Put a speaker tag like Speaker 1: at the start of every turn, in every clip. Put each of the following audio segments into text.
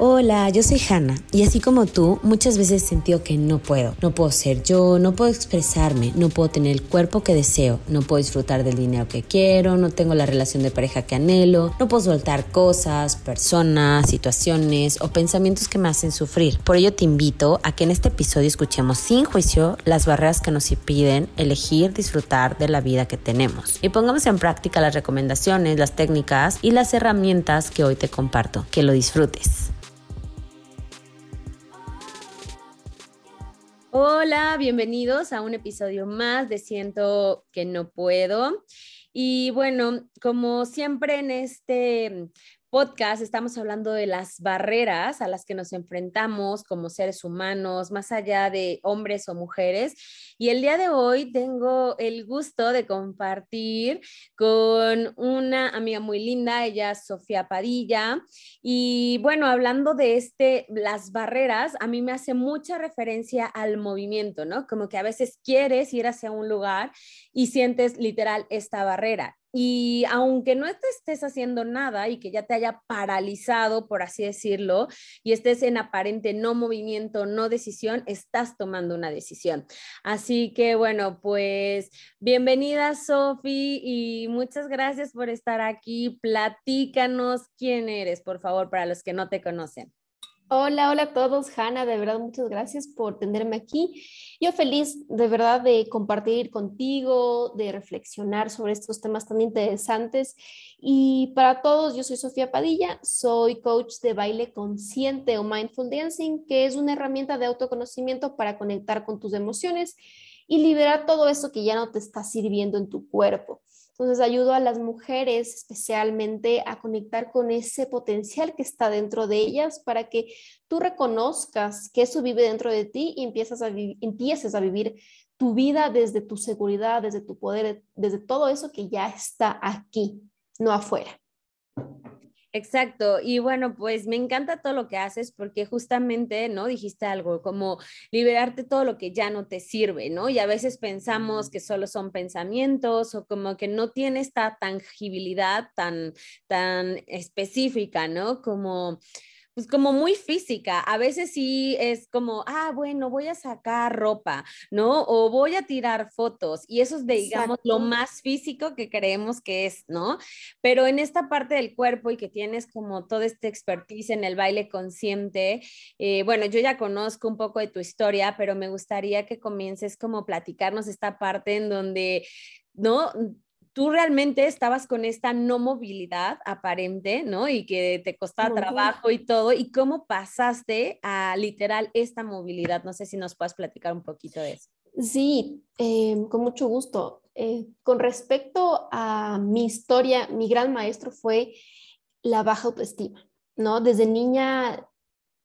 Speaker 1: Hola, yo soy Hanna y así como tú, muchas veces he que no puedo. No puedo ser yo, no puedo expresarme, no puedo tener el cuerpo que deseo, no puedo disfrutar del dinero que quiero, no tengo la relación de pareja que anhelo, no puedo soltar cosas, personas, situaciones o pensamientos que me hacen sufrir. Por ello te invito a que en este episodio escuchemos sin juicio las barreras que nos impiden elegir disfrutar de la vida que tenemos y pongamos en práctica las recomendaciones, las técnicas y las herramientas que hoy te comparto. Que lo disfrutes. Hola, bienvenidos a un episodio más de Siento que no puedo. Y bueno, como siempre en este podcast estamos hablando de las barreras a las que nos enfrentamos como seres humanos, más allá de hombres o mujeres. Y el día de hoy tengo el gusto de compartir con una amiga muy linda, ella es Sofía Padilla. Y bueno, hablando de este, las barreras, a mí me hace mucha referencia al movimiento, ¿no? Como que a veces quieres ir hacia un lugar y sientes literal esta barrera y aunque no te estés haciendo nada y que ya te haya paralizado, por así decirlo, y estés en aparente no movimiento, no decisión, estás tomando una decisión. Así que bueno, pues bienvenida Sofi y muchas gracias por estar aquí. Platícanos quién eres, por favor, para los que no te conocen.
Speaker 2: Hola, hola a todos. Hanna, de verdad, muchas gracias por tenerme aquí. Yo feliz de verdad de compartir contigo, de reflexionar sobre estos temas tan interesantes. Y para todos, yo soy Sofía Padilla, soy coach de baile consciente o mindful dancing, que es una herramienta de autoconocimiento para conectar con tus emociones y liberar todo eso que ya no te está sirviendo en tu cuerpo. Entonces ayudo a las mujeres especialmente a conectar con ese potencial que está dentro de ellas para que tú reconozcas que eso vive dentro de ti y empiezas a empieces a vivir tu vida desde tu seguridad, desde tu poder, desde todo eso que ya está aquí, no afuera.
Speaker 1: Exacto. Y bueno, pues me encanta todo lo que haces porque justamente, ¿no? Dijiste algo como liberarte todo lo que ya no te sirve, ¿no? Y a veces pensamos que solo son pensamientos o como que no tiene esta tangibilidad tan, tan específica, ¿no? Como pues como muy física. A veces sí es como, ah, bueno, voy a sacar ropa, ¿no? O voy a tirar fotos y eso es, digamos, lo más físico que creemos que es, ¿no? Pero en esta parte del cuerpo y que tienes como toda esta expertise en el baile consciente, eh, bueno, yo ya conozco un poco de tu historia, pero me gustaría que comiences como platicarnos esta parte en donde, ¿no? Tú realmente estabas con esta no movilidad aparente, ¿no? Y que te costaba trabajo y todo, y cómo pasaste a literal esta movilidad. No sé si nos puedes platicar un poquito de eso.
Speaker 2: Sí, em, con mucho gusto. Eh, con respecto a mi historia, mi gran maestro fue la baja autoestima, ¿no? Desde niña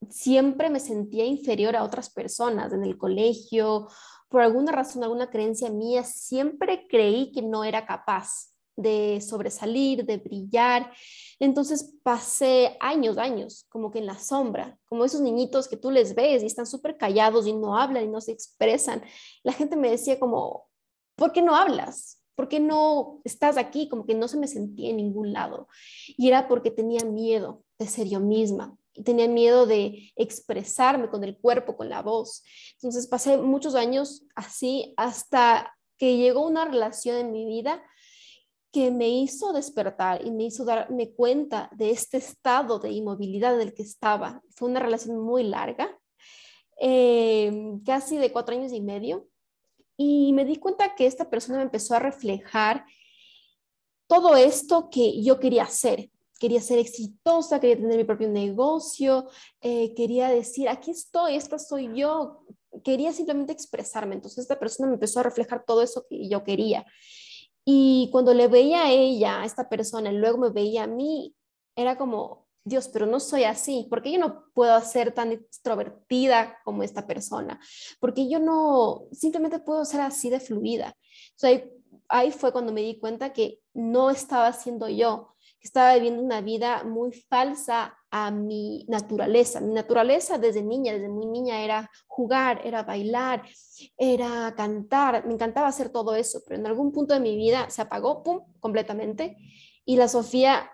Speaker 2: siempre me sentía inferior a otras personas en el colegio por alguna razón, alguna creencia mía, siempre creí que no era capaz de sobresalir, de brillar. Entonces pasé años, años, como que en la sombra, como esos niñitos que tú les ves y están súper callados y no hablan y no se expresan. La gente me decía como, ¿por qué no hablas? ¿Por qué no estás aquí? Como que no se me sentía en ningún lado. Y era porque tenía miedo de ser yo misma, tenía miedo de expresarme con el cuerpo, con la voz. Entonces pasé muchos años así hasta que llegó una relación en mi vida que me hizo despertar y me hizo darme cuenta de este estado de inmovilidad del que estaba. Fue una relación muy larga, eh, casi de cuatro años y medio, y me di cuenta que esta persona me empezó a reflejar todo esto que yo quería hacer, quería ser exitosa, quería tener mi propio negocio, eh, quería decir, aquí estoy, esta soy yo, quería simplemente expresarme. Entonces esta persona me empezó a reflejar todo eso que yo quería. Y cuando le veía a ella, a esta persona, y luego me veía a mí, era como, Dios, pero no soy así, porque yo no puedo ser tan extrovertida como esta persona, porque yo no, simplemente puedo ser así de fluida. Entonces, ahí fue cuando me di cuenta que no estaba siendo yo, estaba viviendo una vida muy falsa a mi naturaleza. Mi naturaleza desde niña, desde muy niña, era jugar, era bailar, era cantar. Me encantaba hacer todo eso, pero en algún punto de mi vida se apagó, ¡pum!, completamente. Y la Sofía,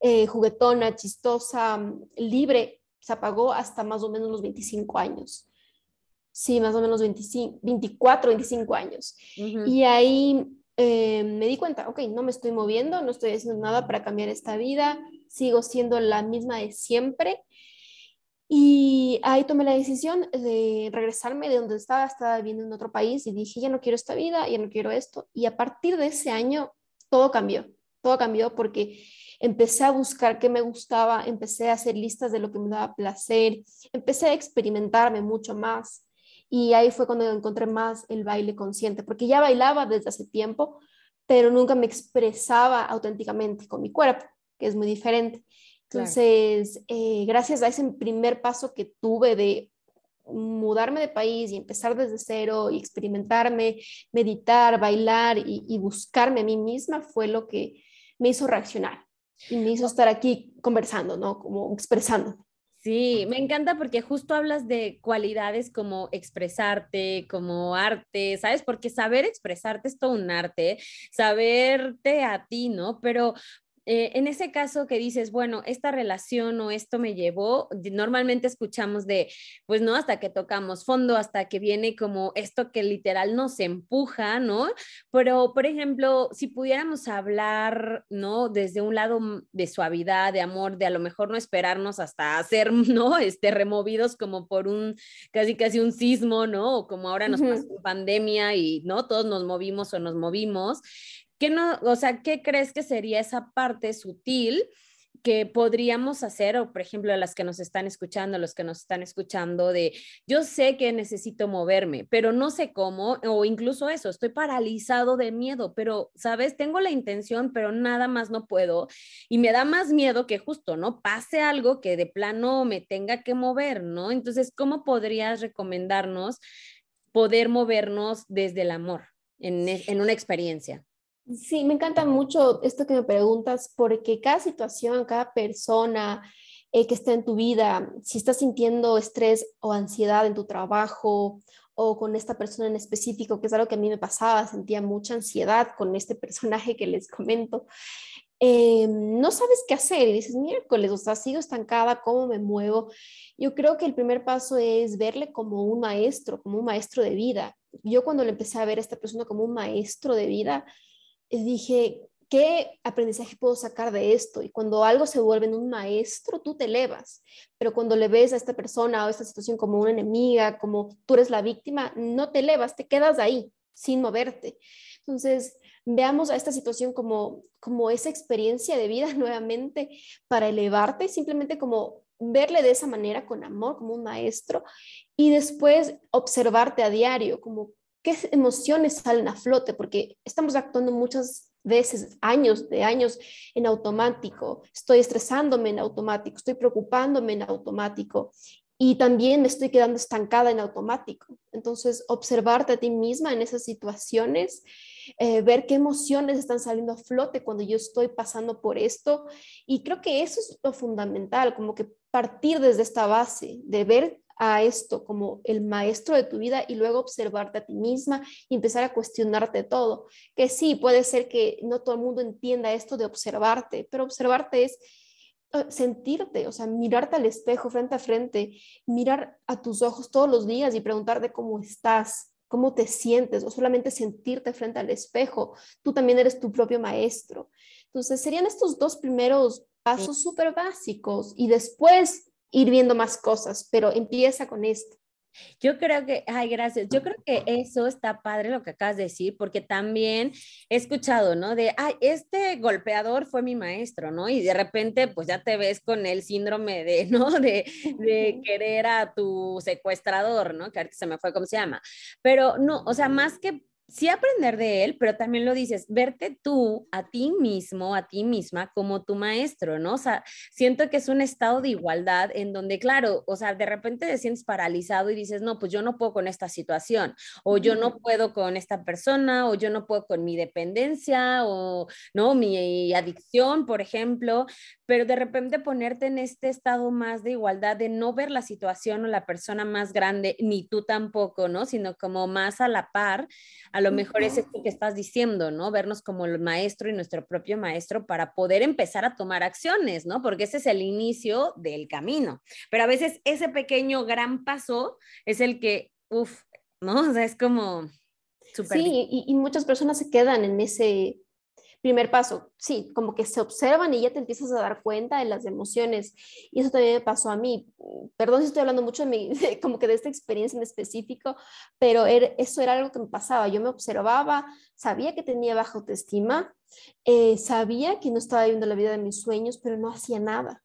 Speaker 2: eh, juguetona, chistosa, libre, se apagó hasta más o menos los 25 años. Sí, más o menos 25, 24, 25 años. Y ahí eh, me di cuenta, ok, no me estoy moviendo, no estoy haciendo nada para cambiar esta vida, sigo siendo la misma de siempre. Y ahí tomé la decisión de regresarme de donde estaba, estaba viviendo en otro país y dije, ya no quiero esta vida, ya no quiero esto. Y a partir de ese año, todo cambió, todo cambió porque empecé a buscar qué me gustaba, empecé a hacer listas de lo que me daba placer, empecé a experimentarme mucho más. Y ahí fue cuando encontré más el baile consciente, porque ya bailaba desde hace tiempo, pero nunca me expresaba auténticamente con mi cuerpo, que es muy diferente. Entonces, eh, gracias a ese primer paso que tuve de mudarme de país y empezar desde cero y experimentarme, meditar, bailar y, y buscarme a mí misma fue lo que me hizo reaccionar y me hizo estar aquí conversando, ¿no? Como expresando.
Speaker 1: Sí, me encanta porque justo hablas de cualidades como expresarte, como arte, ¿sabes? Porque saber expresarte es todo un arte, saberte a ti, ¿no? Pero eh, en ese caso que dices, bueno, esta relación o esto me llevó, normalmente escuchamos de, pues no, hasta que tocamos fondo, hasta que viene como esto que literal nos empuja, ¿no? Pero, por ejemplo, si pudiéramos hablar, ¿no? Desde un lado de suavidad, de amor, de a lo mejor no esperarnos hasta ser, ¿no? Este, removidos como por un, casi casi un sismo, ¿no? O como ahora nos pasó pandemia y, ¿no? Todos nos movimos o nos movimos. ¿Qué no, o sea, qué crees que sería esa parte sutil que podríamos hacer, o por ejemplo, las que nos están escuchando, los que nos están escuchando, de yo sé que necesito moverme, pero no sé cómo, o incluso eso, estoy paralizado de miedo, pero, ¿sabes? Tengo la intención, pero nada más no puedo. Y me da más miedo que justo, ¿no? Pase algo que de plano me tenga que mover, ¿no? Entonces, ¿cómo podrías recomendarnos poder movernos desde el amor en, en una experiencia?
Speaker 2: Sí, me encanta mucho esto que me preguntas, porque cada situación, cada persona eh, que está en tu vida, si estás sintiendo estrés o ansiedad en tu trabajo o con esta persona en específico, que es algo que a mí me pasaba, sentía mucha ansiedad con este personaje que les comento, eh, no sabes qué hacer y dices, miércoles, o sea, sigo estancada, ¿cómo me muevo? Yo creo que el primer paso es verle como un maestro, como un maestro de vida. Yo cuando le empecé a ver a esta persona como un maestro de vida, dije, ¿qué aprendizaje puedo sacar de esto? Y cuando algo se vuelve un maestro, tú te elevas, pero cuando le ves a esta persona o esta situación como una enemiga, como tú eres la víctima, no te elevas, te quedas ahí sin moverte. Entonces, veamos a esta situación como, como esa experiencia de vida nuevamente para elevarte, simplemente como verle de esa manera con amor, como un maestro, y después observarte a diario, como qué emociones salen a flote, porque estamos actuando muchas veces, años de años en automático, estoy estresándome en automático, estoy preocupándome en automático y también me estoy quedando estancada en automático. Entonces, observarte a ti misma en esas situaciones, eh, ver qué emociones están saliendo a flote cuando yo estoy pasando por esto. Y creo que eso es lo fundamental, como que partir desde esta base, de ver a esto como el maestro de tu vida y luego observarte a ti misma y empezar a cuestionarte todo. Que sí, puede ser que no todo el mundo entienda esto de observarte, pero observarte es eh, sentirte, o sea, mirarte al espejo frente a frente, mirar a tus ojos todos los días y preguntarte cómo estás, cómo te sientes, o solamente sentirte frente al espejo. Tú también eres tu propio maestro. Entonces, serían estos dos primeros pasos súper básicos y después ir viendo más cosas, pero empieza con esto.
Speaker 1: Yo creo que, ay, gracias. Yo creo que eso está padre lo que acabas de decir, porque también he escuchado, ¿no? De, ay, este golpeador fue mi maestro, ¿no? Y de repente, pues ya te ves con el síndrome de, ¿no? De, de querer a tu secuestrador, ¿no? Que ahorita se me fue, ¿cómo se llama? Pero no, o sea, más que sí aprender de él, pero también lo dices, verte tú a ti mismo, a ti misma como tu maestro, ¿no? O sea, siento que es un estado de igualdad en donde, claro, o sea, de repente te sientes paralizado y dices, no, pues yo no puedo con esta situación, o yo no puedo con esta persona, o yo no puedo con mi dependencia, o, ¿no? Mi adicción, por ejemplo, pero de repente ponerte en este estado más de igualdad, de no ver la situación o la persona más grande, ni tú tampoco, ¿no? Sino como más a la par a lo mejor es esto que estás diciendo, ¿no? Vernos como el maestro y nuestro propio maestro para poder empezar a tomar acciones, ¿no? Porque ese es el inicio del camino. Pero a veces ese pequeño gran paso es el que, uff, ¿no? O sea, es como...
Speaker 2: Súper sí, y, y, muchas personas se quedan en ese primer paso, sí, como que se observan y ya te empiezas a dar cuenta de las emociones. Y eso también me pasó a mí. Perdón si estoy hablando mucho de, mi, como que de esta experiencia en específico, pero eso era algo que me pasaba. Yo me observaba, sabía que tenía baja autoestima, eh, sabía que no estaba viviendo la vida de mis sueños, pero no hacía nada.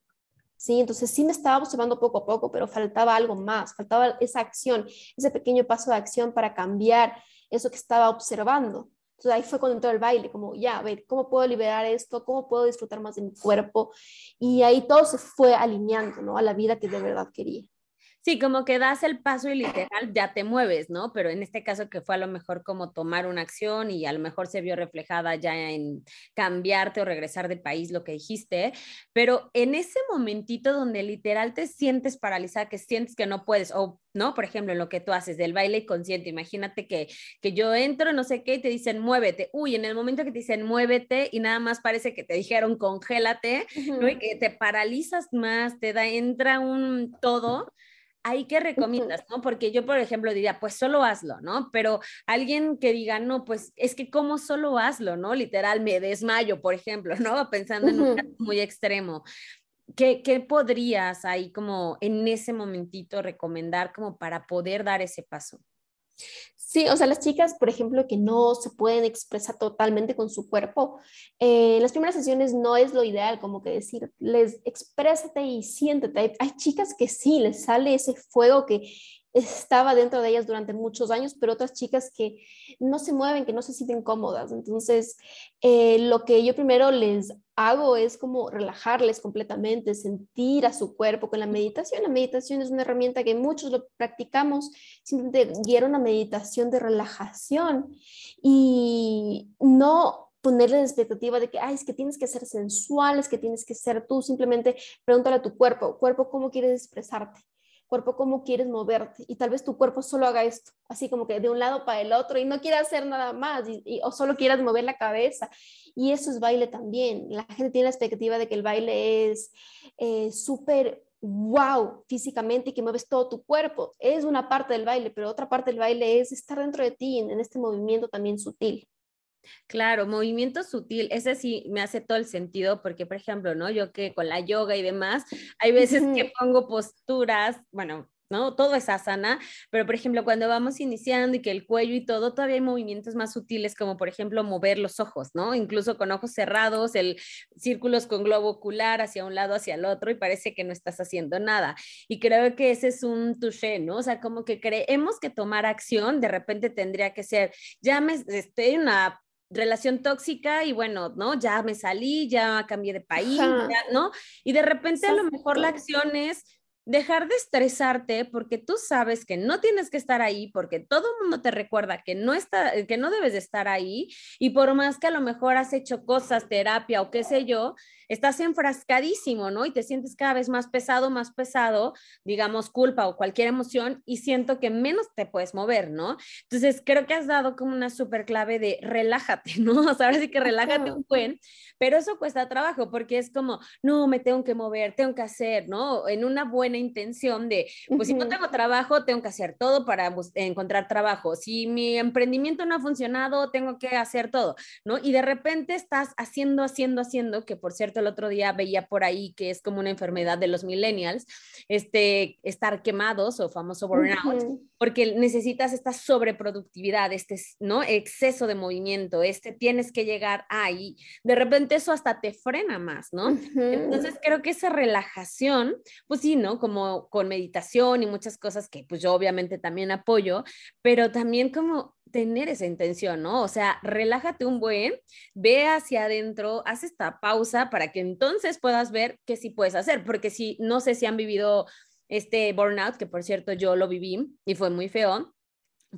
Speaker 2: ¿sí? Entonces sí me estaba observando poco a poco, pero faltaba algo más, faltaba esa acción, ese pequeño paso de acción para cambiar eso que estaba observando. Entonces ahí fue cuando entró el baile, como ya, a ver, ¿cómo puedo liberar esto? ¿Cómo puedo disfrutar más de mi cuerpo? Y ahí todo se fue alineando, ¿no? A la vida que de verdad quería.
Speaker 1: Sí, como que das el paso y literal ya te mueves, ¿no? Pero en este caso que fue a lo mejor como tomar una acción y a lo mejor se vio reflejada ya en cambiarte o regresar de país, lo que dijiste, pero en ese momentito donde literal te sientes paralizada, que sientes que no puedes, o no, por ejemplo, en lo que tú haces del baile consciente, imagínate que, que yo entro, no sé qué, y te dicen muévete, uy, en el momento que te dicen muévete y nada más parece que te dijeron congélate, ¿no? Y que te paralizas más, te da, entra un todo ¿ahí qué recomiendas? ¿no? Porque yo, por ejemplo, diría, pues solo hazlo, ¿no? Pero alguien que diga, no, pues es que ¿cómo solo hazlo, ¿no? Literal, me desmayo, por ejemplo, ¿no? Pensando en un caso muy extremo. ¿Qué, ¿Qué podrías ahí como en ese momentito recomendar como para poder dar ese paso?
Speaker 2: Sí, o sea, las chicas, por ejemplo, que no se pueden expresar totalmente con su cuerpo, eh, en las primeras sesiones no es lo ideal, como que decir, les exprésate y siéntete. Hay, hay chicas que sí, les sale ese fuego que estaba dentro de ellas durante muchos años, pero otras chicas que no se mueven, que no se sienten cómodas. Entonces, eh, lo que yo primero les hago es como relajarles completamente, sentir a su cuerpo con la meditación. La meditación es una herramienta que muchos lo practicamos, simplemente guiar una meditación de relajación y no ponerle la expectativa de que, ay, es que tienes que ser sensual, es que tienes que ser tú, simplemente pregúntale a tu cuerpo, cuerpo, ¿cómo quieres expresarte? Cuerpo cómo quieres moverte y tal vez tu cuerpo solo haga esto, así como que de un lado para el otro y no quiera hacer nada más y, o solo quieras mover la cabeza. Y eso es baile también. La gente tiene la expectativa de que el baile es eh, súper wow físicamente y que mueves todo tu cuerpo. Es una parte del baile, pero otra parte del baile es estar dentro de ti en este movimiento también sutil.
Speaker 1: Claro, movimiento sutil, ese sí me hace todo el sentido porque, por ejemplo, ¿no? Yo que con la yoga y demás, hay veces que pongo posturas, bueno, ¿no? Todo es asana, pero por ejemplo, cuando vamos iniciando y que el cuello y todo, todavía hay movimientos más sutiles, como por ejemplo mover los ojos, ¿no? Incluso con ojos cerrados, el círculos con globo ocular hacia un lado, hacia el otro, y parece que no estás haciendo nada. Y creo que ese es un touché, ¿no? O sea, como que creemos que tomar acción de repente tendría que ser, ya me estoy en una relación tóxica y bueno, ¿no? Ya me salí, ya cambié de país, ¿no? Y de repente a lo mejor la acción es dejar de estresarte porque tú sabes que no tienes que estar ahí, porque todo el mundo te recuerda que no, está, que no debes de estar ahí y por más que a lo mejor has hecho cosas, terapia o qué sé yo, estás enfrascadísimo, ¿no? Y te sientes cada vez más pesado, más pesado, digamos, culpa o cualquier emoción, y siento que menos te puedes mover, ¿no? Entonces, creo que has dado como una súper clave de relájate, ¿no? O sea, ahora sí que relájate un buen, pero eso cuesta trabajo porque es como, no, me tengo que mover, tengo que hacer, ¿no? En una buena intención de, pues si no tengo trabajo, tengo que hacer todo para encontrar trabajo. Si mi emprendimiento no ha funcionado, tengo que hacer todo, ¿no? Y de repente estás haciendo, haciendo, haciendo, que por cierto, el otro día veía por ahí que es como una enfermedad de los millennials, este, estar quemados o famoso burnout, porque necesitas esta sobreproductividad, este, ¿no? Exceso de movimiento, este, tienes que llegar ahí. De repente eso hasta te frena más, ¿no? Entonces creo que esa relajación, pues sí, ¿no? Como con meditación y muchas cosas que pues yo obviamente también apoyo, pero también como tener esa intención, ¿no? O sea, relájate un buen, ve hacia adentro, haz esta pausa para que entonces puedas ver qué sí puedes hacer, porque si no sé si han vivido este burnout, que por cierto yo lo viví y fue muy feo,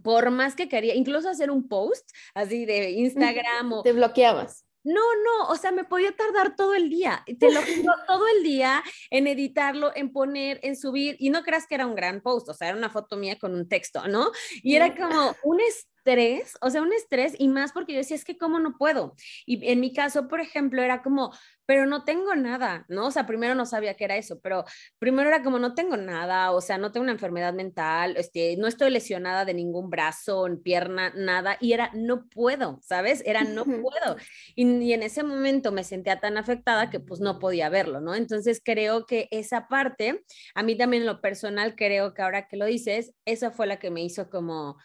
Speaker 1: por más que quería, incluso hacer un post así de Instagram o...
Speaker 2: Te bloqueabas.
Speaker 1: No, no, o sea, me podía tardar todo el día, te lo juro, todo el día en editarlo, en poner, en subir, y no creas que era un gran post, o sea, era una foto mía con un texto, ¿no? Y era como un estrés, o sea, un estrés y más porque yo decía, es que cómo no puedo. Y en mi caso, por ejemplo, era como, pero no tengo nada, ¿no? O sea, primero no sabía qué era eso, pero primero era como, no tengo nada, o sea, no tengo una enfermedad mental, este, no estoy lesionada de ningún brazo, pierna, nada, y era, no puedo, ¿sabes? Era, no puedo. Y, y en ese momento me sentía tan afectada que pues no podía verlo, ¿no? Entonces creo que esa parte, a mí también en lo personal, creo que ahora que lo dices, esa fue la que me hizo como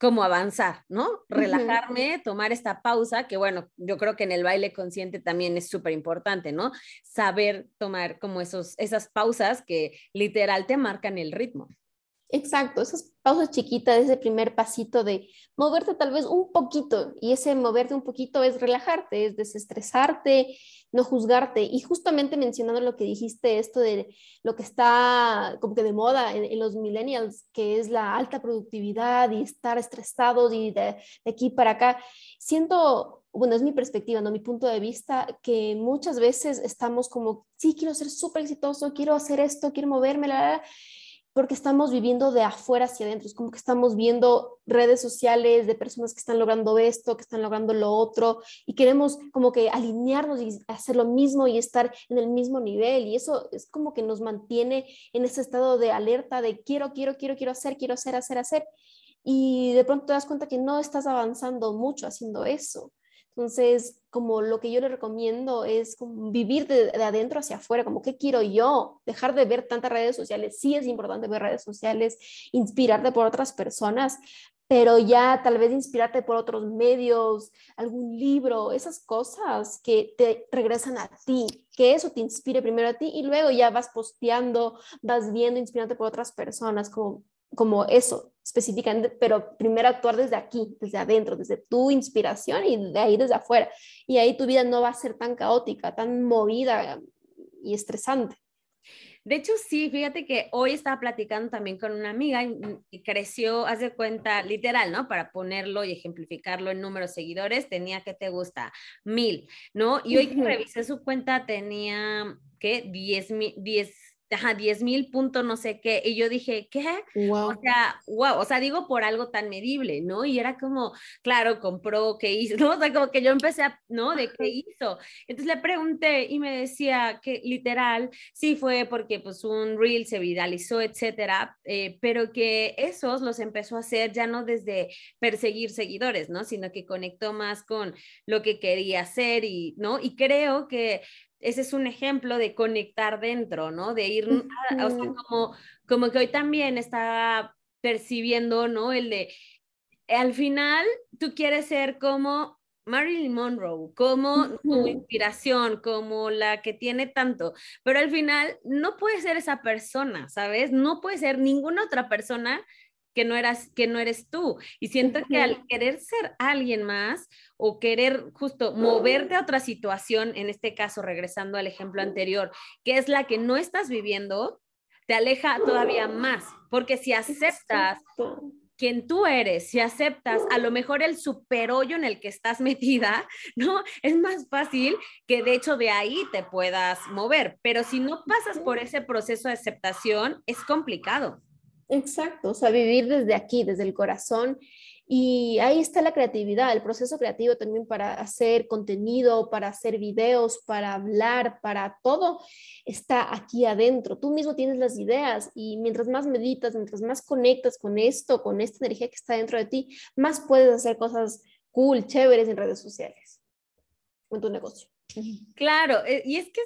Speaker 1: como avanzar, ¿no? Relajarme, tomar esta pausa, que bueno, yo creo que en el baile consciente también es súper importante, ¿no? Saber tomar como esos, esas pausas que literal te marcan el ritmo.
Speaker 2: Exacto, esas pausas chiquitas, ese primer pasito de moverte tal vez un poquito y ese moverte un poquito es relajarte, es desestresarte, no juzgarte. Y justamente mencionando lo que dijiste, esto de lo que está como que de moda en, los millennials, que es la alta productividad y estar estresados y de, aquí para acá, siento, bueno, es mi perspectiva, no mi punto de vista, que muchas veces estamos como, sí, quiero ser súper exitoso, quiero hacer esto, quiero moverme, la, porque estamos viviendo de afuera hacia adentro, es como que estamos viendo redes sociales de personas que están logrando esto, que están logrando lo otro, y queremos como que alinearnos y hacer lo mismo y estar en el mismo nivel, y eso es como que nos mantiene en ese estado de alerta de quiero, quiero, quiero, quiero hacer, quiero hacer, hacer, hacer, y de pronto te das cuenta que no estás avanzando mucho haciendo eso. Entonces, como lo que yo le recomiendo es vivir de, adentro hacia afuera, como qué quiero yo, dejar de ver tantas redes sociales. Sí es importante ver redes sociales, inspirarte por otras personas, pero ya tal vez inspirarte por otros medios, algún libro, esas cosas que te regresan a ti, que eso te inspire primero a ti y luego ya vas posteando, vas viendo, inspirarte por otras personas, como como eso específicamente, pero primero actuar desde aquí, desde adentro, desde tu inspiración y de ahí desde afuera. Y ahí tu vida no va a ser tan caótica, tan movida y estresante.
Speaker 1: De hecho, sí, fíjate que hoy estaba platicando también con una amiga y, creció, haz de cuenta, literal, ¿no? Para ponerlo y ejemplificarlo en números seguidores, tenía que te gusta mil, ¿no? Y hoy que revisé su cuenta tenía, ¿qué? Diez mil, diez ajá, 10 mil puntos, no sé qué. Y yo dije, ¿qué? O sea, wow, o sea, digo por algo tan medible, ¿no? Y era como, claro, compró, ¿qué hizo? ¿No? O sea, como que yo empecé a, ¿no? ¿De qué hizo? Entonces le pregunté y me decía que literal, sí fue porque pues un reel se viralizó, etcétera, eh, pero que esos los empezó a hacer ya no desde perseguir seguidores, ¿no? Sino que conectó más con lo que quería hacer y, ¿no? Y creo que ese es un ejemplo de conectar dentro, ¿no? De ir, o sea, como, como que hoy también está percibiendo, ¿no? El de, al final, tú quieres ser como Marilyn Monroe, como tu inspiración, como la que tiene tanto, pero al final no puede ser esa persona, ¿sabes? No puede ser ninguna otra persona que no eras que no eres tú y siento que al querer ser alguien más o querer justo moverte a otra situación en este caso regresando al ejemplo anterior que es la que no estás viviendo te aleja todavía más porque si aceptas quien tú eres, si aceptas a lo mejor el super hoyo en el que estás metida, ¿no? Es más fácil que de hecho de ahí te puedas mover, pero si no pasas por ese proceso de aceptación, es complicado.
Speaker 2: Exacto, o sea, vivir desde aquí, desde el corazón. Y ahí está la creatividad, el proceso creativo también para hacer contenido, para hacer videos, para hablar, para todo, está aquí adentro. Tú mismo tienes las ideas y mientras más meditas, mientras más conectas con esto, con esta energía que está dentro de ti, más puedes hacer cosas cool, chéveres en redes sociales, en tu negocio.
Speaker 1: Claro, eh, y es que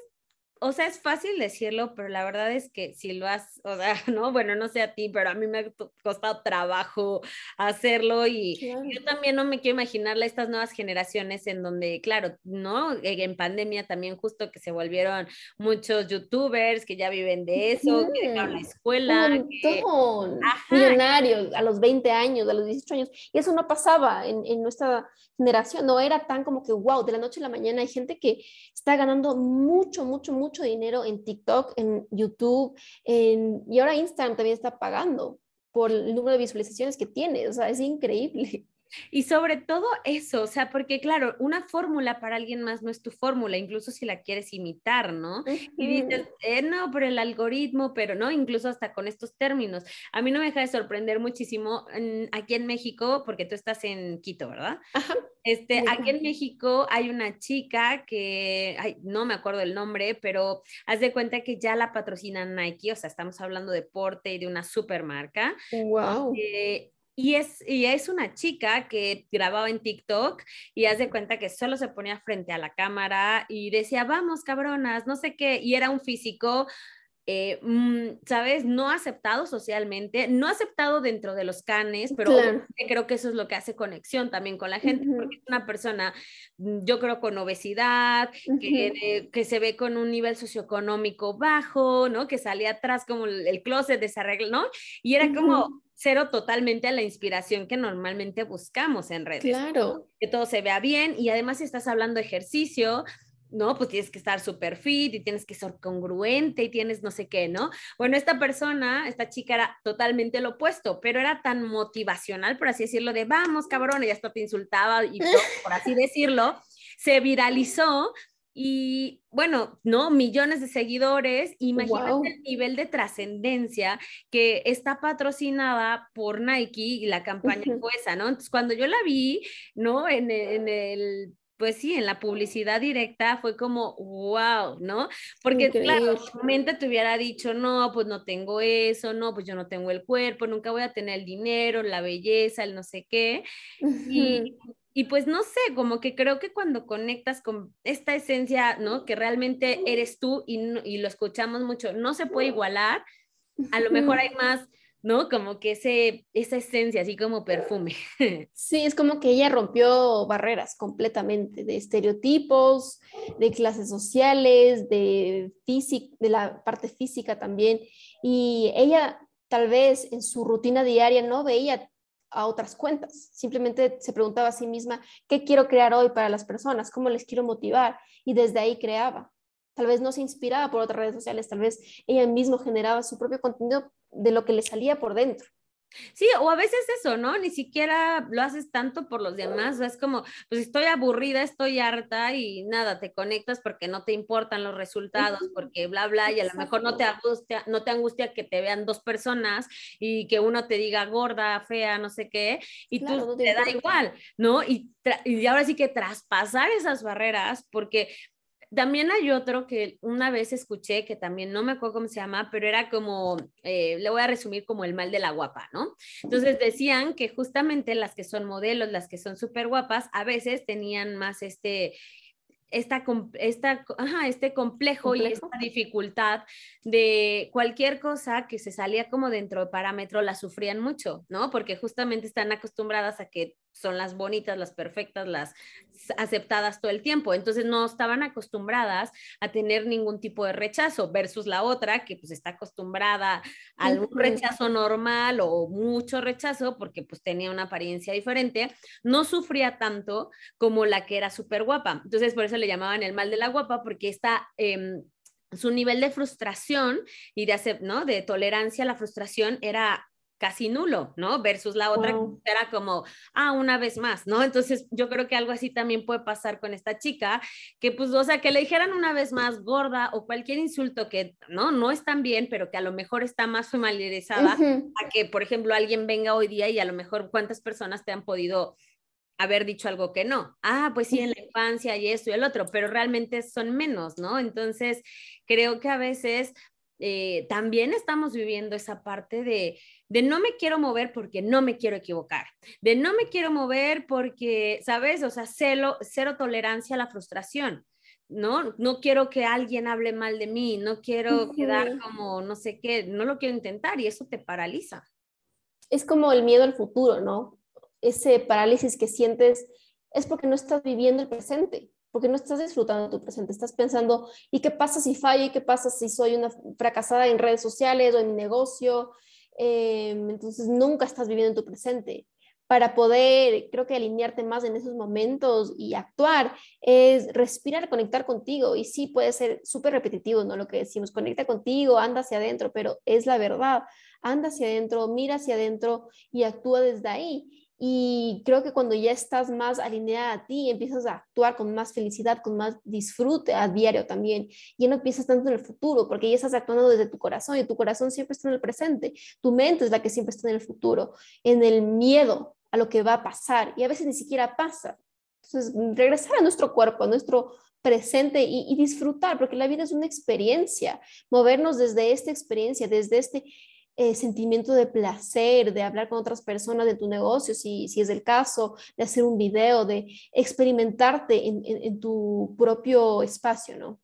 Speaker 1: o sea, es fácil decirlo, pero la verdad es que si lo has, o sea, no, bueno, no sé a ti, pero a mí me ha costado trabajo hacerlo y yo también no me quiero imaginarle a estas nuevas generaciones en donde, claro, ¿no? En pandemia también justo que se volvieron muchos youtubers que ya viven de eso, que dejaron la escuela.
Speaker 2: Un millonarios a los 20 años, a los 18 años, y eso no pasaba en, en nuestra generación, no era tan como que, wow, de la noche a la mañana hay gente que está ganando mucho, mucho, mucho dinero en TikTok, en YouTube, en, y ahora Instagram también está pagando por el número de visualizaciones que tiene. O sea, es increíble.
Speaker 1: Y sobre todo eso, o sea, porque claro, una fórmula para alguien más no es tu fórmula, incluso si la quieres imitar, ¿no? Y dices, eh, no, por el algoritmo, pero no, incluso hasta con estos términos. A mí no me deja de sorprender muchísimo aquí en México, porque tú estás en Quito, ¿verdad? Ajá. Este, aquí en México hay una chica que, ay, no me acuerdo el nombre, pero haz de cuenta que ya la patrocina Nike, o sea, estamos hablando de deporte y de una supermarca.
Speaker 2: Wow.
Speaker 1: Y es, y es una chica que grababa en TikTok y haz de cuenta que solo se ponía frente a la cámara y decía, vamos, cabronas, no sé qué, y era un físico eh, mm, ¿sabes? No aceptado socialmente, no aceptado dentro de los canes, pero creo que eso es lo que hace conexión también con la gente, porque es una persona, mm, yo creo, con obesidad, que, que, se ve con un nivel socioeconómico bajo, ¿no? Que salía atrás como el, closet de esa regla, ¿no? Y era como cero totalmente a la inspiración que normalmente buscamos en redes.
Speaker 2: Claro.
Speaker 1: Que todo se vea bien y además si estás hablando de ejercicio, ¿no? Pues tienes que estar súper fit y tienes que ser congruente y tienes no sé qué, ¿no? Bueno, esta persona, esta chica era totalmente lo opuesto, pero era tan motivacional, por así decirlo, de vamos, cabrón, y hasta te insultaba y todo, por así decirlo, se viralizó y bueno, ¿no? Millones de seguidores. Imagínate el nivel de trascendencia que está patrocinada por Nike y la campaña fue esa, ¿no? Entonces, cuando yo la vi, ¿no? En en el pues sí, en la publicidad directa fue como, wow, ¿no? Porque claro, mente te hubiera dicho, no, pues no tengo eso, no, pues yo no tengo el cuerpo, nunca voy a tener el dinero, la belleza, el no sé qué. y, y, pues no sé, como que creo que cuando conectas con esta esencia, ¿no? Que realmente eres tú y, y lo escuchamos mucho, no se puede igualar, a lo mejor hay más ¿no? Como que ese, esa esencia, así como perfume.
Speaker 2: Sí, es como que ella rompió barreras completamente de estereotipos, de clases sociales, de, de la parte física también. Y ella tal vez en su rutina diaria no veía a otras cuentas, simplemente se preguntaba a sí misma, ¿qué quiero crear hoy para las personas? ¿Cómo les quiero motivar? Y desde ahí creaba. Tal vez no se inspiraba por otras redes sociales, tal vez ella misma generaba su propio contenido de lo que le salía por dentro.
Speaker 1: Sí, o a veces eso, ¿no? Ni siquiera lo haces tanto por los demás, es como, pues estoy aburrida, estoy harta y nada, te conectas porque no te importan los resultados, porque bla, bla, y a lo mejor no te angustia, no te angustia que te vean dos personas y que uno te diga gorda, fea, no sé qué, y tú te, da igual, ¿no? Y, y ahora sí que traspasar esas barreras, porque también hay otro que una vez escuché, que también no me acuerdo cómo se llama, pero era como, eh, le voy a resumir como el mal de la guapa, ¿no? Entonces decían que justamente las que son modelos, las que son súper guapas, a veces tenían más este, esta, esta, ajá, este complejo, y esta dificultad de cualquier cosa que se salía como dentro de parámetro, la sufrían mucho, ¿no? Porque justamente están acostumbradas a que son las bonitas, las perfectas, las aceptadas todo el tiempo. Entonces no estaban acostumbradas a tener ningún tipo de rechazo versus la otra que pues está acostumbrada a un rechazo normal o mucho rechazo porque pues tenía una apariencia diferente, no sufría tanto como la que era súper guapa. Entonces por eso le llamaban el mal de la guapa porque está... Em, su nivel de frustración y de, ¿no? de tolerancia a la frustración era casi nulo, ¿no? Versus la otra que era como, ah, una vez más, ¿no? Entonces yo creo que algo así también puede pasar con esta chica, que pues, o sea, que le dijeran una vez más gorda o cualquier insulto que, ¿no? No es tan bien, pero que a lo mejor está más familiarizada a que, por ejemplo, alguien venga hoy día y a lo mejor cuántas personas te han podido haber dicho algo que no. Ah, pues sí, en la infancia y esto y el otro, pero realmente son menos, ¿no? Entonces, creo que a veces eh, también estamos viviendo esa parte de, de no me quiero mover porque no me quiero equivocar, de no me quiero mover porque, ¿sabes? O sea, celo, cero tolerancia a la frustración. ¿no? No quiero que alguien hable mal de mí, no quiero quedar como no sé qué, no lo quiero intentar y eso te paraliza.
Speaker 2: Es como el miedo al futuro, ¿no? Ese parálisis que sientes es porque no estás viviendo el presente porque no estás disfrutando tu presente, estás pensando, ¿y qué pasa si fallo? ¿Y qué pasa si soy una fracasada en redes sociales o en mi negocio? Em, entonces nunca estás viviendo en tu presente. Para poder, creo que alinearte más en esos momentos y actuar es respirar, conectar contigo. Y sí, puede ser súper repetitivo, ¿no? Lo que decimos, conecta contigo, anda hacia adentro, pero es la verdad. Anda hacia adentro, mira hacia adentro y actúa desde ahí Y creo que cuando ya estás más alineada a ti, empiezas a actuar con más felicidad, con más disfrute a diario también. Ya no piensas tanto en el futuro, porque ya estás actuando desde tu corazón y tu corazón siempre está en el presente. Tu mente es la que siempre está en el futuro, en el miedo a lo que va a pasar y a veces ni siquiera pasa. Entonces, regresar a nuestro cuerpo, a nuestro presente y, y disfrutar, porque la vida es una experiencia, movernos desde esta experiencia, desde este eh, sentimiento de placer, de hablar con otras personas de tu negocio, si, si es el caso, de hacer un video, de experimentarte en, en, tu propio espacio, ¿no?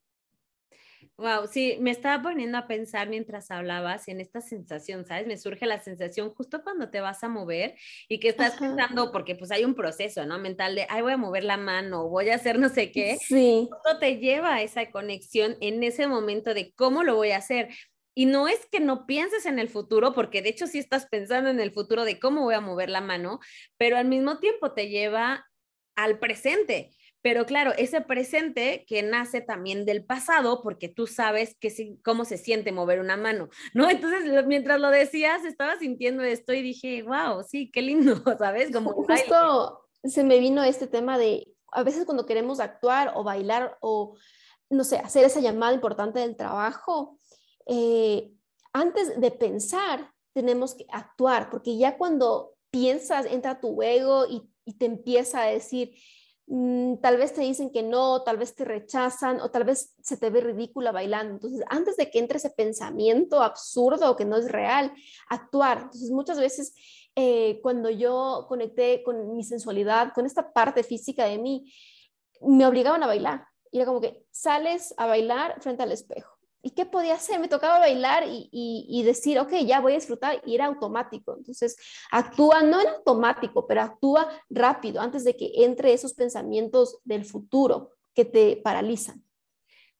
Speaker 1: Wow, sí, me estaba poniendo a pensar mientras hablabas en esta sensación, ¿sabes? Me surge la sensación justo cuando te vas a mover y que estás pensando, porque pues hay un proceso, ¿no? Mental de, ay, voy a mover la mano, voy a hacer no sé qué.
Speaker 2: Sí.
Speaker 1: Justo te lleva a esa conexión en ese momento de cómo lo voy a hacer. Y no es que no pienses en el futuro, porque de hecho sí estás pensando en el futuro de cómo voy a mover la mano, pero al mismo tiempo te lleva al presente. Pero claro, ese presente que nace también del pasado, porque tú sabes que cómo se siente mover una mano, ¿no? Entonces, mientras lo decías, estaba sintiendo esto y dije, wow, sí, qué lindo, ¿sabes?
Speaker 2: Como Justo se me vino este tema de, a veces cuando queremos actuar o bailar o, no sé, hacer esa llamada importante del trabajo, eh, antes de pensar, tenemos que actuar, porque ya cuando piensas, entra tu ego y, te empieza a decir, mm, tal vez te dicen que no, tal vez te rechazan o tal vez se te ve ridícula bailando. Entonces, antes de que entre ese pensamiento absurdo que no es real, actuar. Entonces, muchas veces eh, cuando yo conecté con mi sensualidad, con esta parte física de mí, me obligaban a bailar. Y era como que sales a bailar frente al espejo ¿Y qué podía hacer? Me tocaba bailar y, decir, ok, ya voy a disfrutar y era automático. Entonces, actúa no en automático, pero actúa rápido antes de que entre esos pensamientos del futuro que te paralizan.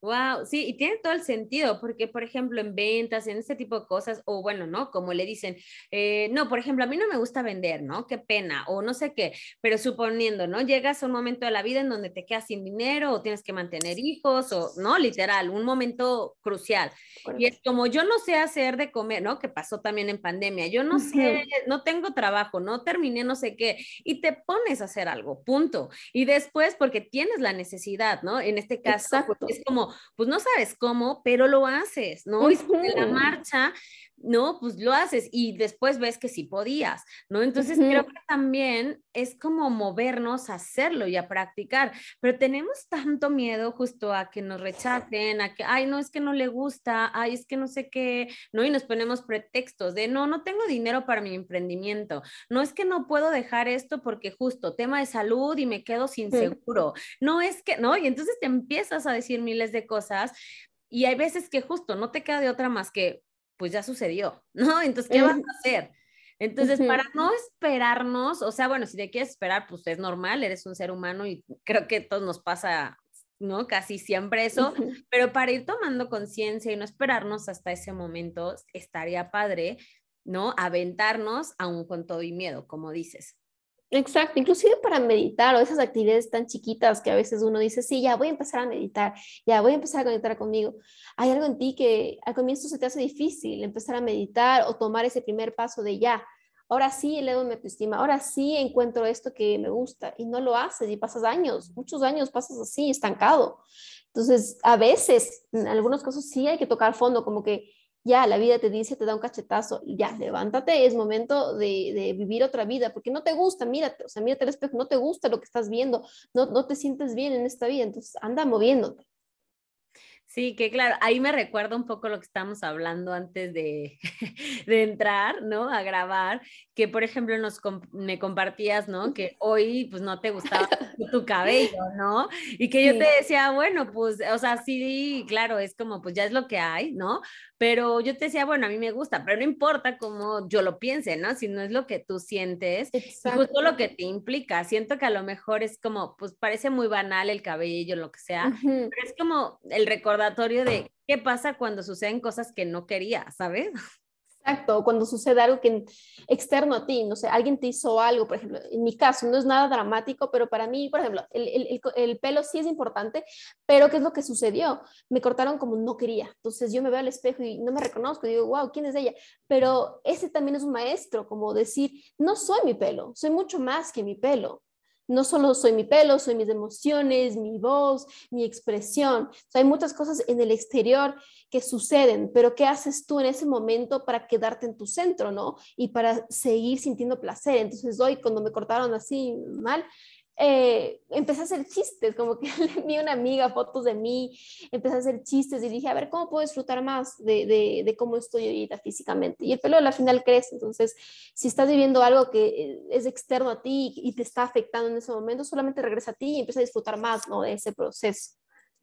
Speaker 1: Wow, sí, y tiene todo el sentido, porque por ejemplo en ventas, en este tipo de cosas, o bueno, ¿no? Como le dicen, eh, no, por ejemplo, a mí no me gusta vender, ¿no? Qué pena, o no sé qué, pero suponiendo, ¿no? Llegas a un momento de la vida en donde te quedas sin dinero o tienes que mantener hijos, o, ¿no? Literal, un momento crucial. Y es como yo no sé hacer de comer, ¿no? Que pasó también en pandemia, yo no sé, no tengo trabajo, no terminé no sé qué, y te pones a hacer algo, punto. Y después, porque tienes la necesidad, ¿no? En este caso, pues, es como pues no sabes cómo, pero lo haces, ¿no? Y en la marcha, ¿no? Pues lo haces y después ves que sí podías, ¿no? Entonces creo que también es como movernos a hacerlo y a practicar, pero tenemos tanto miedo justo a que nos rechacen, a que, ay, no, es que no le gusta, ay, es que no sé qué, ¿no? Y nos ponemos pretextos de, no, no tengo dinero para mi emprendimiento, no es que no puedo dejar esto porque justo tema de salud y me quedo sin seguro, no es que, ¿no? Y entonces te empiezas a decir miles de cosas y hay veces que justo no te queda de otra más que pues ya sucedió, ¿no? Entonces, ¿qué vas a hacer? Entonces, para no esperarnos, o sea, bueno, si te quieres esperar, pues es normal, eres un ser humano y creo que todos nos pasa, ¿no? Casi siempre eso, pero para ir tomando conciencia y no esperarnos hasta ese momento, estaría padre, ¿no? Aventarnos aún con todo y miedo, como dices.
Speaker 2: Exacto, inclusive para meditar o esas actividades tan chiquitas que a veces uno dice, sí, ya voy a empezar a meditar, ya voy a empezar a conectar conmigo. Hay algo en ti que al comienzo se te hace difícil empezar a meditar o tomar ese primer paso de ya, ahora sí elevo mi autoestima, ahora sí encuentro esto que me gusta y no lo haces y pasas años, muchos años pasas así, estancado. Entonces, a veces, en algunos casos sí hay que tocar fondo, como que ya la vida te dice, te da un cachetazo, ya, levántate, es momento de, vivir otra vida, porque no te gusta, mírate, o sea, mírate al espejo, no te gusta lo que estás viendo, no, no te sientes bien en esta vida, entonces anda moviéndote.
Speaker 1: Sí, que claro, ahí me recuerda un poco lo que estábamos hablando antes de, de entrar, ¿no? A grabar, que por ejemplo nos, me compartías, ¿no? Que hoy pues no te gustaba tu cabello, ¿no? Y que yo te decía, bueno, pues, o sea, sí, claro, es como, pues ya es lo que hay, ¿no? Pero yo te decía, bueno, a mí me gusta, pero no importa cómo yo lo piense, ¿no? Si no es lo que tú sientes, Exacto. justo lo que te implica. Siento que a lo mejor es como, pues parece muy banal el cabello, lo que sea, pero es como el recordatorio de qué pasa cuando suceden cosas que no quería, ¿sabes?
Speaker 2: Exacto, cuando sucede algo que externo a ti, no sé, alguien te hizo algo, por ejemplo, en mi caso no es nada dramático, pero para mí, por ejemplo, el, el, el, pelo sí es importante, pero ¿qué es lo que sucedió? Me cortaron como no quería, entonces yo me veo al espejo y no me reconozco, digo, wow, ¿quién es ella? Pero ese también es un maestro, como decir, no soy mi pelo, soy mucho más que mi pelo, no solo soy mi pelo, soy mis emociones, mi voz, mi expresión. hay muchas cosas en el exterior que suceden, pero ¿qué haces tú en ese momento para quedarte en tu centro, no? Y para seguir sintiendo placer. Entonces hoy cuando me cortaron así mal, eh, empecé a hacer chistes, como que le vi a una amiga fotos de mí, empecé a hacer chistes y dije, a ver, ¿cómo puedo disfrutar más de, de, cómo estoy ahorita físicamente? Y el pelo al final crece, entonces, si estás viviendo algo que eh, es externo a ti y te está afectando en ese momento, solamente regresa a ti y empieza a disfrutar más, ¿no? De ese proceso.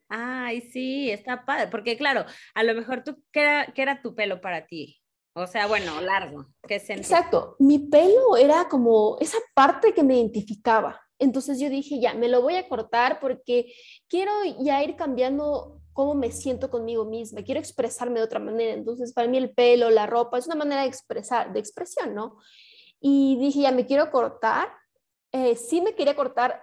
Speaker 1: Ay, sí, está padre, porque claro, a lo mejor tú, ¿qué era, qué era tu pelo para ti? O sea, bueno, largo. ¿Qué
Speaker 2: Exacto. Mi pelo era como esa parte que me identificaba. Entonces yo dije, ya, me lo voy a cortar porque quiero ya ir cambiando cómo me siento conmigo misma, quiero expresarme de otra manera. Entonces, para mí el pelo, la ropa, es una manera de expresar, de expresión, ¿no? Y dije, ya, me quiero cortar. Eh, sí me quería cortar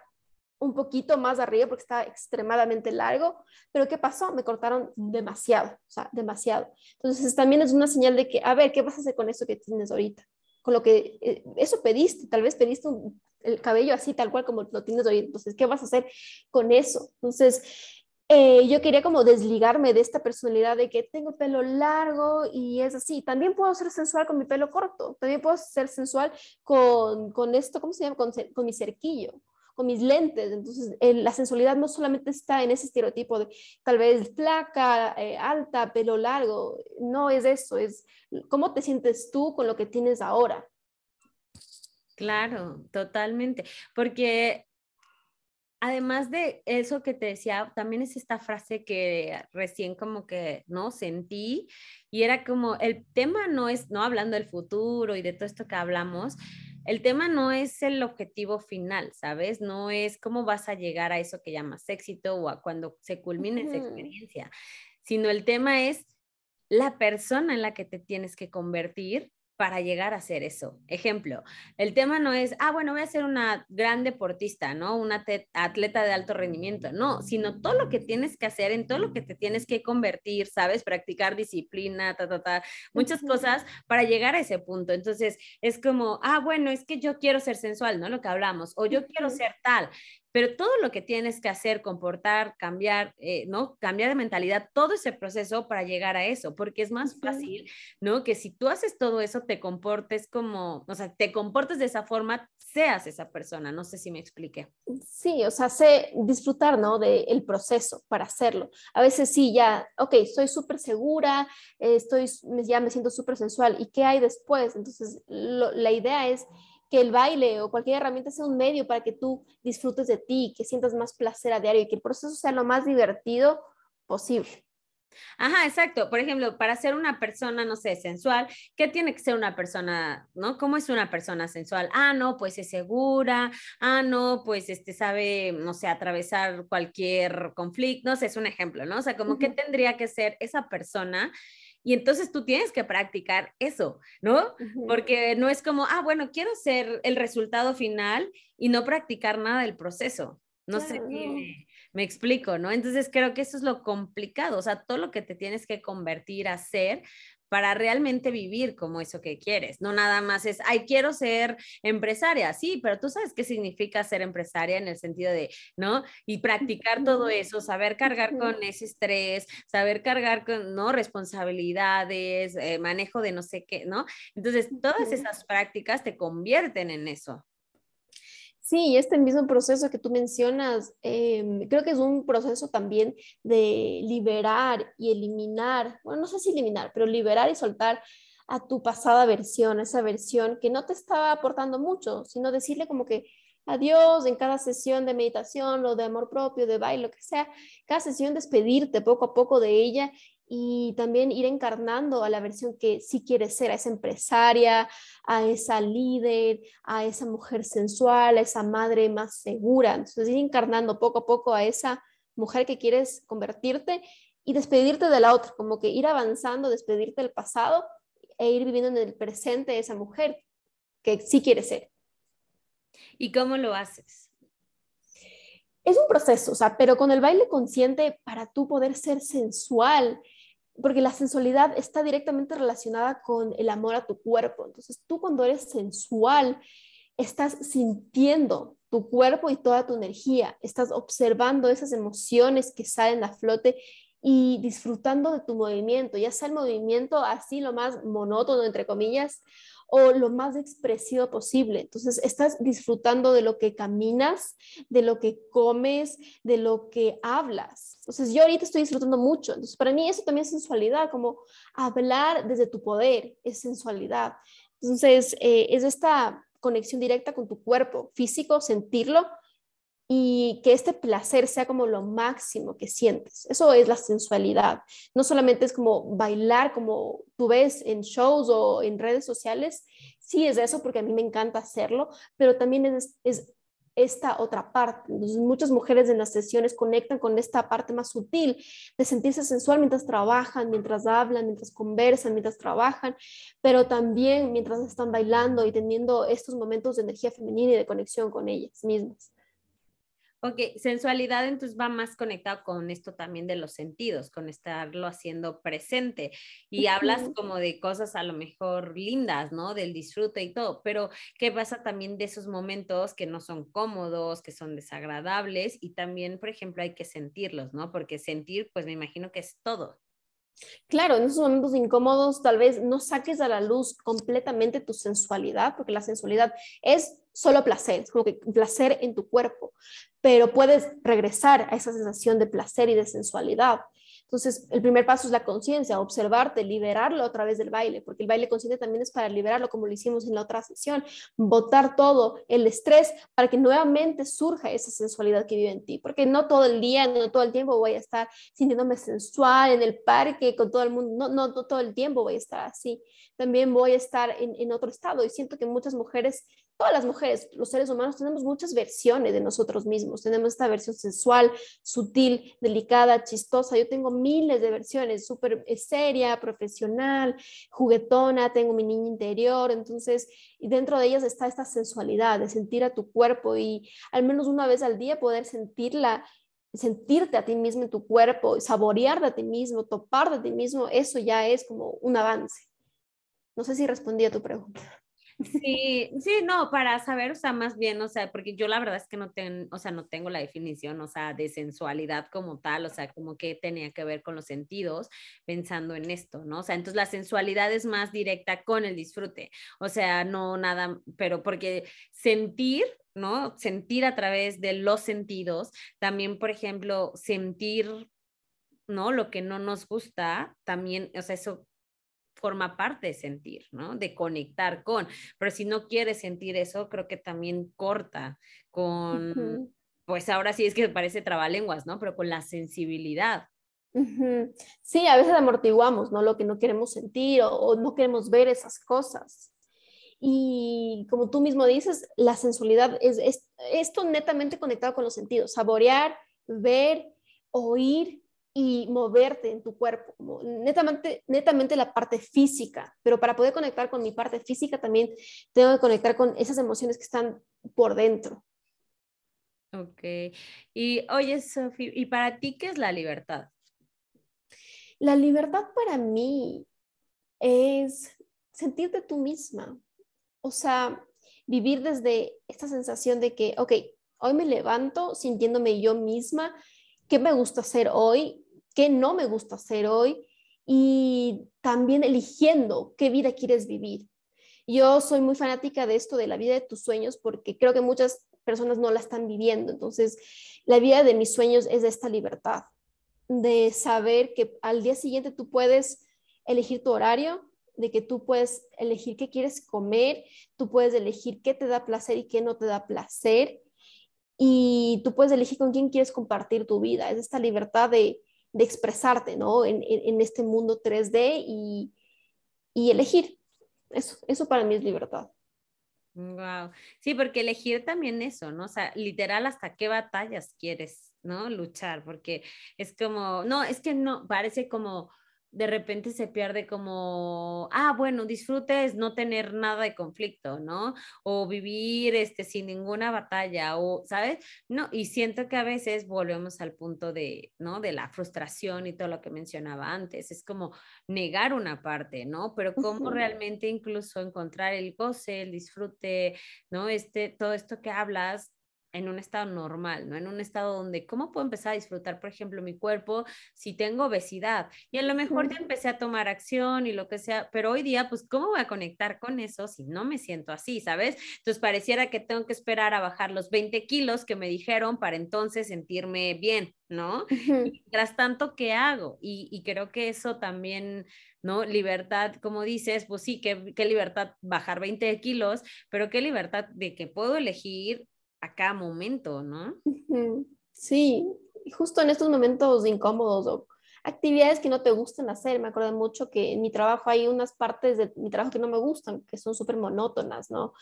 Speaker 2: un poquito más arriba porque estaba extremadamente largo, pero ¿qué pasó? Me cortaron demasiado, o sea, demasiado. Entonces, también es una señal de que, a ver, ¿qué vas a hacer con eso que tienes ahorita? Con lo que, eh, eso pediste, tal vez pediste un el cabello así, tal cual como lo tienes hoy. Entonces, ¿qué vas a hacer con eso? Entonces, eh, yo quería como desligarme de esta personalidad de que tengo pelo largo y es así. También puedo ser sensual con mi pelo corto. También puedo ser sensual con, con esto, ¿cómo se llama? Con, con mi cerquillo con mis lentes. Entonces, la sensualidad no solamente está en ese estereotipo de tal vez flaca, eh, alta, pelo largo. No es eso, es cómo te sientes tú con lo que tienes ahora.
Speaker 1: Claro, totalmente, porque además de eso que te decía, también es esta frase que recién como que, ¿no? Sentí y era como, el tema no es, no hablando del futuro y de todo esto que hablamos, el tema no es el objetivo final, ¿sabes? No es cómo vas a llegar a eso que llamas éxito o a cuando se culmine esa experiencia, sino el tema es la persona en la que te tienes que convertir para llegar a hacer eso. Ejemplo, el tema no es, ah, bueno, voy a ser una gran deportista, ¿no? Una atleta de alto rendimiento, no, sino todo lo que tienes que hacer, en todo lo que te tienes que convertir, ¿sabes? Practicar disciplina, ta, ta, ta, muchas cosas para llegar a ese punto. Entonces, es como, ah, bueno, es que yo quiero ser sensual, ¿no? Lo que hablamos, o yo quiero ser tal pero todo lo que tienes que hacer, comportar, cambiar, eh, ¿no? Cambiar de mentalidad, todo ese proceso para llegar a eso, porque es más fácil, ¿no? Que si tú haces todo eso, te comportes como, o sea, te comportes de esa forma, seas esa persona, no sé si me expliqué.
Speaker 2: Sí, o sea, sé disfrutar, ¿no? Del proceso para hacerlo. A veces sí, ya, ok, estoy súper segura, estoy, ya me siento súper sensual, ¿y qué hay después? Entonces, la idea es que el baile o cualquier herramienta sea un medio para que tú disfrutes de ti, que sientas más placer a diario y que el proceso sea lo más divertido posible.
Speaker 1: Ajá, exacto. Por ejemplo, para ser una persona, no sé, sensual, ¿qué tiene que ser una persona, no? ¿Cómo es una persona sensual? Ah, no, pues es segura. Ah, no, pues este sabe, no sé, atravesar cualquier conflicto. No sé, es un ejemplo, ¿no? O sea, como que tendría que ser esa persona y entonces tú tienes que practicar eso, ¿no? Porque no es como, ah, bueno, quiero ser el resultado final y no practicar nada del proceso. No sé si me, explico, ¿no? Entonces creo que eso es lo complicado, o sea, todo lo que te tienes que convertir a ser para realmente vivir como eso que quieres. No nada más es, ay, quiero ser empresaria, sí, pero tú sabes qué significa ser empresaria en el sentido de, ¿no? Y practicar todo eso, saber cargar con ese estrés, saber cargar con, ¿no? Responsabilidades, eh, manejo de no sé qué, ¿no? Entonces, todas esas prácticas te convierten en eso.
Speaker 2: Sí, este mismo proceso que tú mencionas, em, creo que es un proceso también de liberar y eliminar, bueno, no sé si eliminar, pero liberar y soltar a tu pasada versión, esa versión que no te estaba aportando mucho, sino decirle como que adiós en cada sesión de meditación o de amor propio, de baile, lo que sea, cada sesión despedirte poco a poco de ella y también ir encarnando a la versión que sí quieres ser, a esa empresaria, a esa líder, a esa mujer sensual, a esa madre más segura. Entonces ir encarnando poco a poco a esa mujer que quieres convertirte y despedirte de la otra, como que ir avanzando, despedirte del pasado e ir viviendo en el presente esa mujer que sí quiere ser.
Speaker 1: ¿Y cómo lo haces?
Speaker 2: Es un proceso, o sea, pero con el baile consciente para tú poder ser sensual, porque la sensualidad está directamente relacionada con el amor a tu cuerpo. Entonces, tú cuando eres sensual, estás sintiendo tu cuerpo y toda tu energía, estás observando esas emociones que salen a flote y disfrutando de tu movimiento, ya sea el movimiento así lo más monótono, entre comillas, o lo más expresivo posible. Entonces, estás disfrutando de lo que caminas, de lo que comes, de lo que hablas. Entonces, yo ahorita estoy disfrutando mucho. Entonces, para mí eso también es sensualidad, como hablar desde tu poder, es sensualidad. Entonces, eh, es esta conexión directa con tu cuerpo físico, sentirlo, y que este placer sea como lo máximo que sientes. Eso es la sensualidad. No solamente es como bailar como tú ves en shows o en redes sociales, sí es eso porque a mí me encanta hacerlo, pero también es, es esta otra parte. muchas mujeres en las sesiones conectan con esta parte más sutil de sentirse sensual mientras trabajan, mientras hablan, mientras conversan, mientras trabajan, pero también mientras están bailando y teniendo estos momentos de energía femenina y de conexión con ellas mismas.
Speaker 1: Ok, sensualidad entonces va más conectado con esto también de los sentidos, con estarlo haciendo presente. Y hablas como de cosas a lo mejor lindas, ¿no? Del disfrute y todo, pero ¿qué pasa también de esos momentos que no son cómodos, que son desagradables? Y también, por ejemplo, hay que sentirlos, ¿no? Porque sentir, pues me imagino que es todo.
Speaker 2: Claro, en esos momentos incómodos tal vez no saques a la luz completamente tu sensualidad, porque la sensualidad es solo placer, es como que placer en tu cuerpo, pero puedes regresar a esa sensación de placer y de sensualidad. Entonces, el primer paso es la conciencia, observarte, liberarlo a través del baile, porque el baile consciente también es para liberarlo, como lo hicimos en la otra sesión, botar todo el estrés para que nuevamente surja esa sensualidad que vive en ti, porque no todo el día, no todo el tiempo voy a estar sintiéndome sensual en el parque con todo el mundo, no, no, todo el tiempo voy a estar así, también voy a estar en, en otro estado y siento que muchas mujeres todas las mujeres, los seres humanos, tenemos muchas versiones de nosotros mismos. Tenemos esta versión sensual, sutil, delicada, chistosa. Yo tengo miles de versiones, súper eh, seria, profesional, juguetona, tengo mi niña interior. Entonces, y dentro de ellas está esta sensualidad de sentir a tu cuerpo y al menos una vez al día poder sentirla sentirte a ti mismo en tu cuerpo, saborear de ti mismo, topar de ti mismo, eso ya es como un avance. No sé si respondí a tu pregunta.
Speaker 1: Sí, sí, no, para saber, o sea, más bien, o sea, porque yo la verdad es que no tengo, o sea, no tengo la definición, o sea, de sensualidad como tal, o sea, como que tenía que ver con los sentidos, pensando en esto, ¿no? O sea, entonces la sensualidad es más directa con el disfrute, o sea, no nada, pero porque sentir, ¿no? Sentir a través de los sentidos, también, por ejemplo, sentir, ¿no? Lo que no nos gusta, también, o sea, eso forma parte de sentir, ¿no? De conectar con, pero si no quieres sentir eso, creo que también corta con, pues ahora sí es que parece trabalenguas, ¿no? Pero con la sensibilidad.
Speaker 2: Sí, a veces amortiguamos, ¿no? Lo que no queremos sentir o, no queremos ver esas cosas. Y como tú mismo dices, la sensualidad es, es esto netamente conectado con los sentidos, saborear, ver, oír, y moverte en tu cuerpo, netamente, netamente la parte física, pero para poder conectar con mi parte física también tengo que conectar con esas emociones que están por dentro.
Speaker 1: Ok. Y oye, Sofía, ¿y para ti qué es la libertad?
Speaker 2: La libertad para mí es sentirte tú misma, o sea, vivir desde esta sensación de que, ok, hoy me levanto sintiéndome yo misma, ¿qué me gusta hacer hoy? Qué no me gusta hacer hoy y también eligiendo qué vida quieres vivir. Yo soy muy fanática de esto de la vida de tus sueños porque creo que muchas personas no la están viviendo. Entonces, la vida de mis sueños es esta libertad, de saber que al día siguiente tú puedes elegir tu horario, de que tú puedes elegir qué quieres comer, tú puedes elegir qué te da placer y qué no te da placer, y tú puedes elegir con quién quieres compartir tu vida. Es esta libertad de, de expresarte, ¿no? En, en, este mundo 3D y, y, elegir. Eso, eso para mí es libertad.
Speaker 1: Wow. Sí, porque elegir también eso, ¿no? O sea, literal, hasta qué batallas quieres, ¿no? Luchar, porque es como, no, es que no, parece como, de repente se pierde como, ah, bueno, disfrute es no tener nada de conflicto, ¿no? O vivir este, sin ninguna batalla, o, ¿sabes? No, y siento que a veces volvemos al punto de, ¿no? De la frustración y todo lo que mencionaba antes, es como negar una parte, ¿no? Pero cómo realmente incluso encontrar el goce, el disfrute, ¿no? Este, todo esto que hablas en un estado normal, ¿no? En un estado donde, ¿cómo puedo empezar a disfrutar, por ejemplo, mi cuerpo si tengo obesidad? Y a lo mejor ya empecé a tomar acción y lo que sea, pero hoy día, pues, ¿cómo voy a conectar con eso si no me siento así, ¿sabes? Entonces, pareciera que tengo que esperar a bajar los 20 kilos que me dijeron para entonces sentirme bien, ¿no? mientras tanto, ¿qué hago? Y, y, creo que eso también, ¿no? Libertad, como dices, pues sí, qué, qué libertad bajar 20 kilos, pero qué libertad de que puedo elegir a cada momento, ¿no?
Speaker 2: Sí, justo en estos momentos incómodos o actividades que no te gustan hacer. Me acuerdo mucho que en mi trabajo hay unas partes de mi trabajo que no me gustan, que son súper monótonas, ¿no?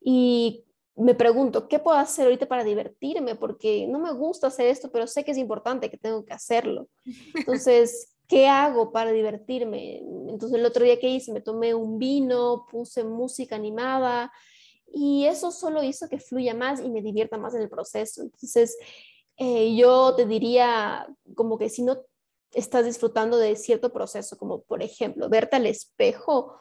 Speaker 2: Y me pregunto, ¿qué puedo hacer ahorita para divertirme? Porque no me gusta hacer esto, pero sé que es importante, que tengo que hacerlo. Entonces, ¿qué hago para divertirme? Entonces, el otro día que hice, me tomé un vino, puse música animada, y eso solo hizo que fluya más y me divierta más en el proceso. Entonces, eh, yo te diría como que si no estás disfrutando de cierto proceso, como por ejemplo, verte al espejo,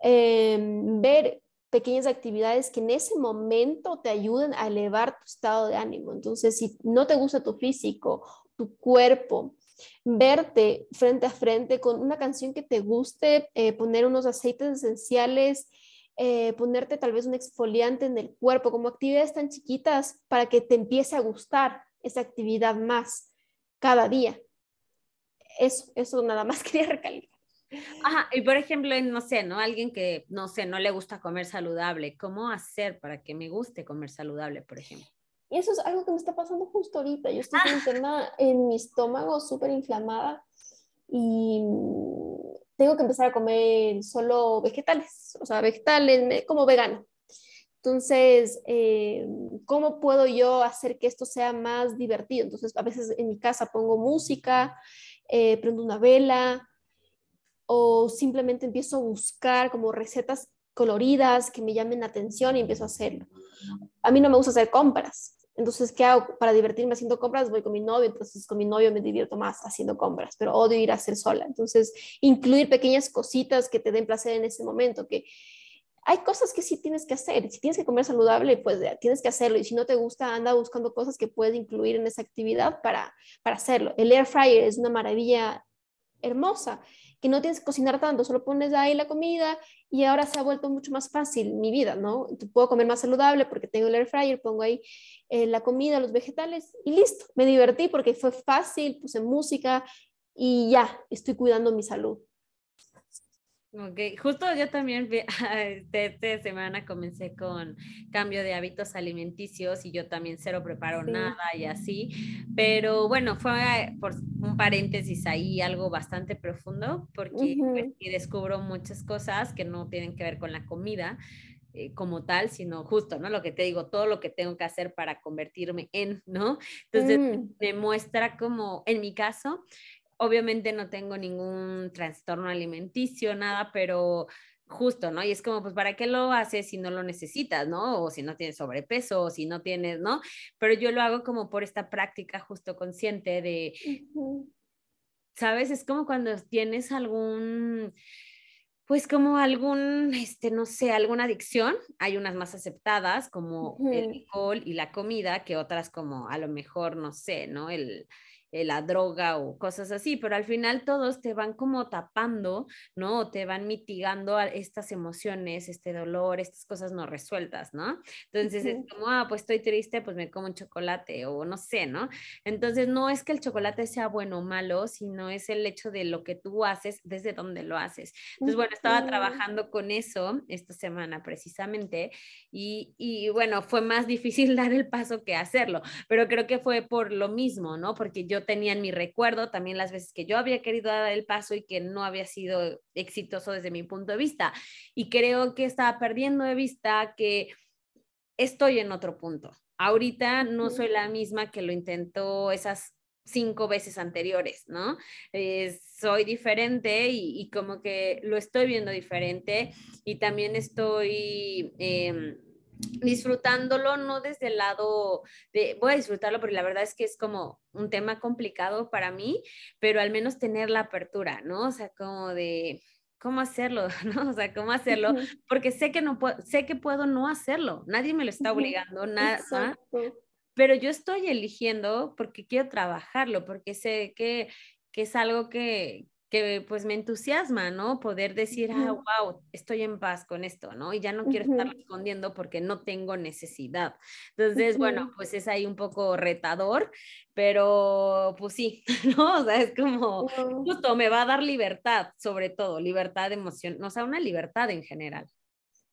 Speaker 2: em, ver pequeñas actividades que en ese momento te ayuden a elevar tu estado de ánimo. Entonces, si no te gusta tu físico, tu cuerpo, verte frente a frente con una canción que te guste, eh, poner unos aceites esenciales, eh, ponerte tal vez un exfoliante en el cuerpo, como actividades tan chiquitas para que te empiece a gustar esa actividad más cada día. Eso, eso nada más quería recalcar.
Speaker 1: Ajá, y por ejemplo, no sé, ¿no? Alguien que, no sé, no le gusta comer saludable, ¿cómo hacer para que me guste comer saludable, por ejemplo?
Speaker 2: Y eso es algo que me está pasando justo ahorita. Yo estoy con un tema en mi estómago súper inflamada y tengo que empezar a comer solo vegetales, o sea, vegetales como vegano. Entonces, eh, ¿cómo puedo yo hacer que esto sea más divertido? Entonces, a veces en mi casa pongo música, eh, prendo una vela o simplemente empiezo a buscar como recetas coloridas que me llamen la atención y empiezo a hacerlo. A mí no me gusta hacer compras, entonces, ¿qué hago? Para divertirme haciendo compras, voy con mi novio, entonces con mi novio me divierto más haciendo compras, pero odio ir a hacer sola. Entonces, incluir pequeñas cositas que te den placer en ese momento, que hay cosas que sí tienes que hacer. Si tienes que comer saludable, pues tienes que hacerlo. Y si no te gusta, anda buscando cosas que puedes incluir en esa actividad para, para hacerlo. El air fryer es una maravilla hermosa que no tienes que cocinar tanto, solo pones ahí la comida y ahora se ha vuelto mucho más fácil mi vida, ¿no? Puedo comer más saludable porque tengo el air fryer, pongo ahí eh, la comida, los vegetales y listo. Me divertí porque fue fácil, puse música y ya, estoy cuidando mi salud.
Speaker 1: Ok, justo yo también este, esta semana comencé con cambio de hábitos alimenticios y yo también cero preparo nada y así, pero bueno, fue por un paréntesis ahí algo bastante profundo porque pues, descubro muchas cosas que no tienen que ver con la comida, eh, como tal, sino justo, ¿no? Lo que te digo, todo lo que tengo que hacer para convertirme en, ¿no? Entonces, mm. me muestra como, en mi caso, obviamente no tengo ningún trastorno alimenticio, nada, pero justo, ¿no? Y es como, pues, ¿para qué lo haces si no lo necesitas, ¿no? O si no tienes sobrepeso, o si no tienes, ¿no? Pero yo lo hago como por esta práctica justo consciente de, ¿sabes? Es como cuando tienes algún pues como algún, este, no sé, alguna adicción, hay unas más aceptadas como el alcohol y la comida que otras como a lo mejor, no sé, ¿no? El, eh, la droga o cosas así, pero al final todos te van como tapando, ¿no? O te van mitigando estas emociones, este dolor, estas cosas no resueltas, ¿no? Entonces es como, ah, pues estoy triste, pues me como un chocolate o no sé, ¿no? Entonces no es que el chocolate sea bueno o malo, sino es el hecho de lo que tú haces desde donde lo haces. Entonces, bueno, estaba trabajando con eso esta semana precisamente y, y bueno, fue más difícil dar el paso que hacerlo, pero creo que fue por lo mismo, ¿no? Porque yo tenía en mi recuerdo también las veces que yo había querido dar el paso y que no había sido exitoso desde mi punto de vista. Y creo que estaba perdiendo de vista que estoy en otro punto. Ahorita no soy la misma que lo intentó esas cinco veces anteriores, ¿no? soy diferente y, como que lo estoy viendo diferente y también estoy... Em, disfrutándolo, no desde el lado de, voy a disfrutarlo, porque la verdad es que es como un tema complicado para mí, pero al menos tener la apertura, ¿no? O sea, como de, ¿cómo hacerlo? ¿no? O sea, ¿cómo hacerlo? Porque sé que no puedo, sé que puedo no hacerlo, nadie me lo está obligando, nada, pero yo estoy eligiendo porque quiero trabajarlo, porque sé que, que es algo que, que pues me entusiasma, ¿no? Poder decir, ah, wow, estoy en paz con esto, ¿no? Y ya no quiero estar respondiendo porque no tengo necesidad. Entonces, bueno, pues es ahí un poco retador, pero pues sí, ¿no? O sea, es como, justo me va a dar libertad, sobre todo, libertad de emoción, o sea, una libertad en general.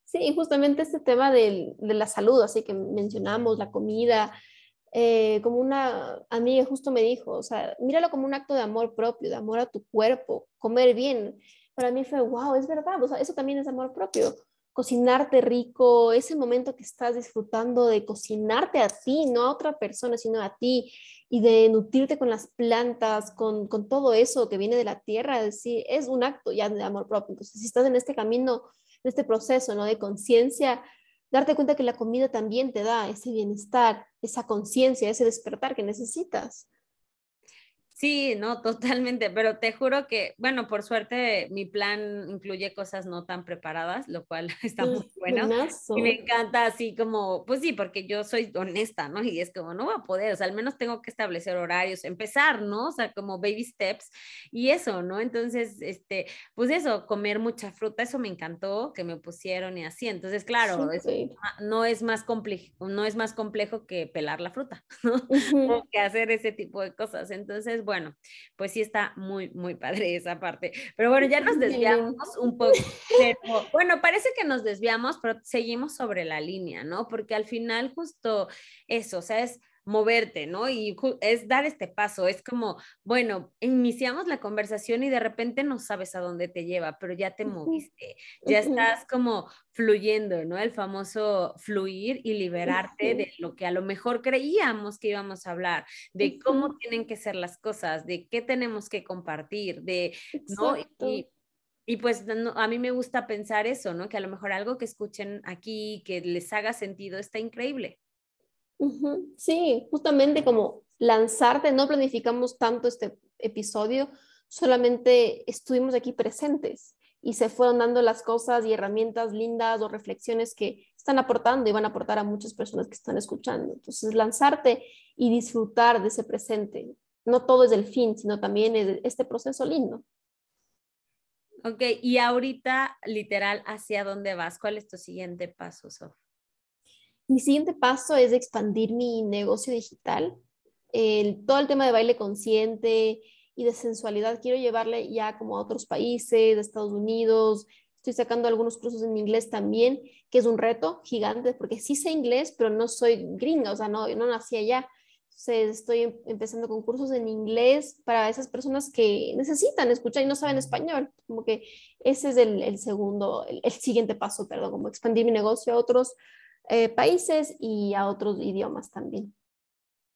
Speaker 2: Sí, justamente este tema de, de la salud, así que mencionamos la comida, eh, como una amiga justo me dijo, o sea, míralo como un acto de amor propio, de amor a tu cuerpo, comer bien. Para mí fue, wow, es verdad, o sea, eso también es amor propio. Cocinarte rico, ese momento que estás disfrutando de cocinarte a ti, no a otra persona, sino a ti, y de nutrirte con las plantas, con, con todo eso que viene de la tierra, es decir, es un acto ya de amor propio. Entonces, si estás en este camino, en este proceso, ¿no? De conciencia, darte cuenta que la comida también te da ese bienestar, esa conciencia, ese despertar que necesitas.
Speaker 1: Sí, no, totalmente, pero te juro que, bueno, por suerte mi plan incluye cosas no tan preparadas, lo cual está muy bueno. Y me encanta así como, pues sí, porque yo soy honesta, ¿no? Y es como, no voy a poder, o sea, al menos tengo que establecer horarios, empezar, ¿no? O sea, como baby steps y eso, ¿no? Entonces, este, pues eso, comer mucha fruta, eso me encantó que me pusieron y así. Entonces, claro, no es más complejo, no es más complejo que pelar la fruta, ¿no? que hacer ese tipo de cosas. Entonces, bueno, pues sí está muy, muy padre esa parte. Pero bueno, ya nos desviamos un poco. bueno, parece que nos desviamos, pero seguimos sobre la línea, ¿no? Porque al final justo eso, o sea, es moverte, ¿no? Y es dar este paso, es como, bueno, iniciamos la conversación y de repente no sabes a dónde te lleva, pero ya te moviste, ya estás como fluyendo, ¿no? El famoso fluir y liberarte de lo que a lo mejor creíamos que íbamos a hablar, de cómo tienen que ser las cosas, de qué tenemos que compartir, de, ¿no? Y, pues a mí me gusta pensar eso, ¿no? Que a lo mejor algo que escuchen aquí, que les haga sentido, está increíble.
Speaker 2: Sí, justamente como lanzarte, no planificamos tanto este episodio, solamente estuvimos aquí presentes y se fueron dando las cosas y herramientas lindas o reflexiones que están aportando y van a aportar a muchas personas que están escuchando. Entonces, lanzarte y disfrutar de ese presente. No todo es el fin, sino también es este proceso lindo.
Speaker 1: Ok, y ahorita, literal, ¿hacia dónde vas? ¿Cuál es tu siguiente paso, Sof?
Speaker 2: Mi siguiente paso es expandir mi negocio digital. El, todo el tema de baile consciente y de sensualidad quiero llevarle ya como a otros países, de Estados Unidos. Estoy sacando algunos cursos en inglés también, que es un reto gigante, porque sí sé inglés, pero no soy gringa, o sea, no, no nací allá. Estoy em, empezando con cursos en inglés para esas personas que necesitan escuchar y no saben español. Como que ese es el, el segundo, el, el, siguiente paso, perdón, como expandir mi negocio a otros eh, países y a otros idiomas también.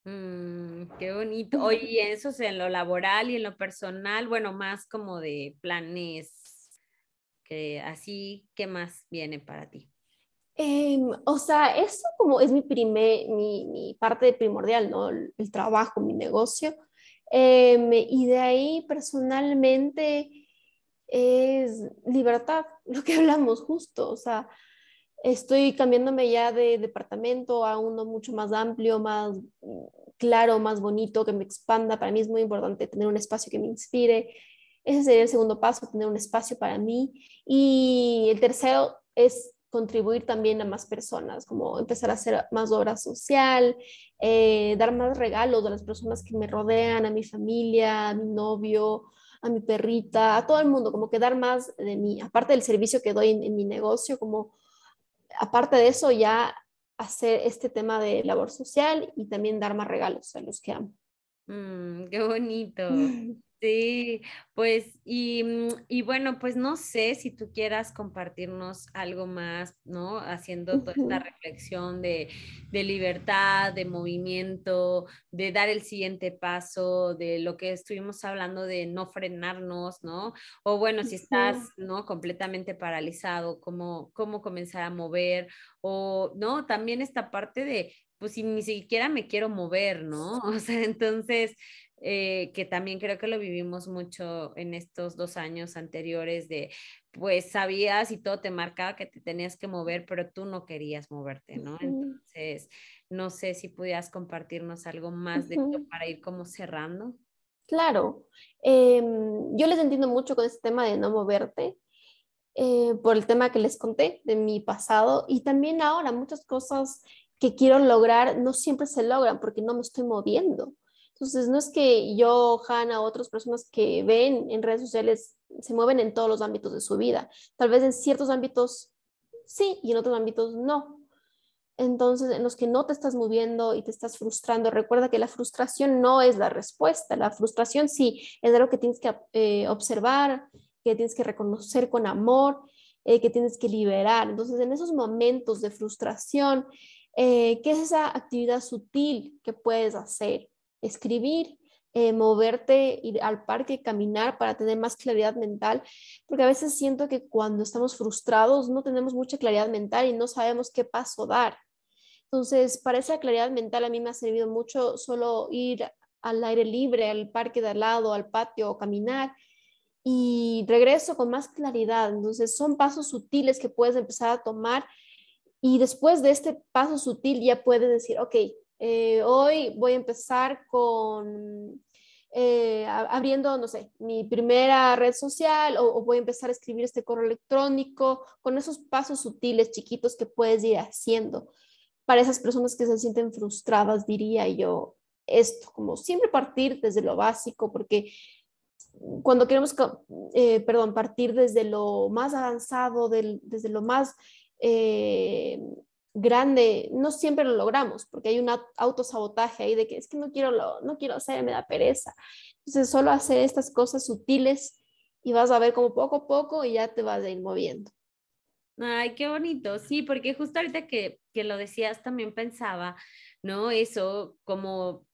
Speaker 1: Mm, qué bonito. Oye, eso es en lo laboral y en lo personal, bueno, más como de planes, que así, ¿qué más viene para ti?
Speaker 2: Em, o sea, eso como es mi, primer, mi, mi parte primordial, ¿no? El, trabajo, mi negocio. Em, y de ahí personalmente es libertad, lo que hablamos justo, o sea, Estoy cambiándome ya de departamento a uno mucho más amplio, más mm, claro, más bonito, que me expanda. Para mí es muy importante tener un espacio que me inspire. Ese sería el segundo paso, tener un espacio para mí. Y el tercero es contribuir también a más personas, como empezar a hacer más obra social, eh, dar más regalos a las personas que me rodean, a mi familia, a mi novio, a mi perrita, a todo el mundo, como que dar más de mí, aparte del servicio que doy en mi negocio, como aparte de eso, ya hacer este tema de labor social y también dar más regalos a los que amo.
Speaker 1: Mm, qué bonito. Sí, pues mm, y, bueno, pues no sé si tú quieras compartirnos algo más, ¿no? Haciendo toda esta reflexión de, libertad, de movimiento, de dar el siguiente paso, de lo que estuvimos hablando de no frenarnos, ¿no? O bueno, si estás, ¿no? Completamente paralizado, cómo, cómo comenzar a mover, o, ¿no? También esta parte de, pues si ni siquiera me quiero mover, ¿no? O sea, entonces eh, que también creo que lo vivimos mucho en estos dos años anteriores de, pues sabías y todo te marcaba que te tenías que mover, pero tú no querías moverte, ¿no? Entonces, no sé si pudieras compartirnos algo más de esto para ir como cerrando.
Speaker 2: Claro, em, yo les entiendo mucho con este tema de no moverte. Eh, por el tema que les conté de mi pasado y también ahora muchas cosas que quiero lograr no siempre se logran porque no me estoy moviendo. Entonces, no es que yo, Hanna, otras personas que ven en redes sociales se mueven en todos los ámbitos de su vida. Tal vez en ciertos ámbitos sí y en otros ámbitos no. Entonces, en los que no te estás moviendo y te estás frustrando, recuerda que la frustración no es la respuesta. La frustración sí es algo que tienes que eh, observar, que tienes que reconocer con amor, eh, que tienes que liberar. Entonces, en esos momentos de frustración, eh, ¿qué es esa actividad sutil que puedes hacer? Escribir, eh, moverte, ir al parque, caminar para tener más claridad mental, porque a veces siento que cuando estamos frustrados no tenemos mucha claridad mental y no sabemos qué paso dar. Entonces, para esa claridad mental a mí me ha servido mucho solo ir al aire libre, al parque de al lado, al patio o caminar y regreso con más claridad. Entonces, son pasos sutiles que puedes empezar a tomar y después de este paso sutil ya puedes decir, ok, eh, hoy voy a empezar con eh, abriendo, no sé, mi primera red social o, voy a empezar a escribir este correo electrónico con esos pasos sutiles, chiquitos que puedes ir haciendo. Para esas personas que se sienten frustradas, diría yo esto, como siempre partir desde lo básico, porque cuando queremos, eh, perdón, partir desde lo más avanzado, desde lo más grande, no siempre lo logramos porque hay un autosabotaje ahí de que es que no quiero, lo, no quiero hacer, me da pereza. Entonces, solo hacer estas cosas sutiles y vas a ver como poco a poco y ya te vas a ir moviendo.
Speaker 1: Ay, qué bonito, sí, porque justo ahorita que, que lo decías también pensaba, ¿no? Eso como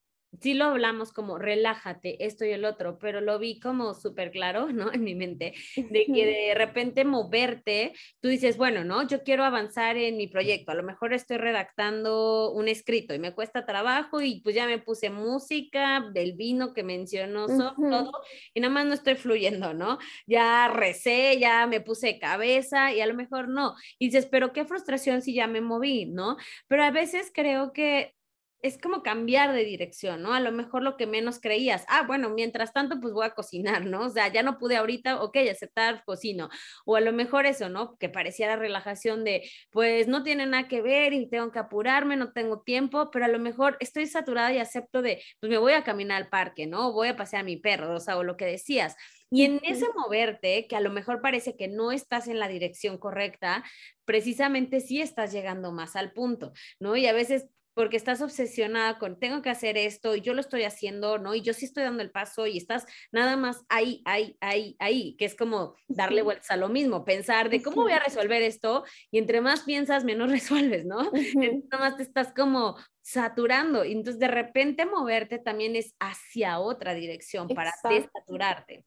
Speaker 1: sí lo hablamos como relájate, esto y el otro, pero lo vi como súper claro, ¿no? En mi mente, de que de repente moverte, tú dices, bueno, ¿no? Yo quiero avanzar en mi proyecto, a lo mejor estoy redactando un escrito y me cuesta trabajo y pues ya me puse música, del vino que mencionó, todo, y nada más no estoy fluyendo, ¿no? Ya recé, ya me puse cabeza y a lo mejor no. Y dices, pero qué frustración si ya me moví, ¿no? Pero a veces creo que es como cambiar de dirección, ¿no? A lo mejor lo que menos creías, ah, bueno, mientras tanto, pues voy a cocinar, ¿no? O sea, ya no pude ahorita, ok, aceptar, cocino. O a lo mejor eso, ¿no? Que pareciera relajación de, pues no tiene nada que ver y tengo que apurarme, no tengo tiempo, pero a lo mejor estoy saturada y acepto de, pues me voy a caminar al parque, ¿no? Voy a pasear a mi perro, o sea, o lo que decías. Y en ese moverte, que a lo mejor parece que no estás en la dirección correcta, precisamente sí estás llegando más al punto, ¿no? Y a veces porque estás obsesionada con tengo que hacer esto y yo lo estoy haciendo, ¿no? Y yo sí estoy dando el paso y estás nada más ahí, ahí, ahí, ahí, que es como darle vueltas a lo mismo, pensar de cómo voy a resolver esto y entre más piensas, menos resuelves, ¿no? Nada más te estás como saturando y entonces de repente moverte también es hacia otra dirección para desaturarte.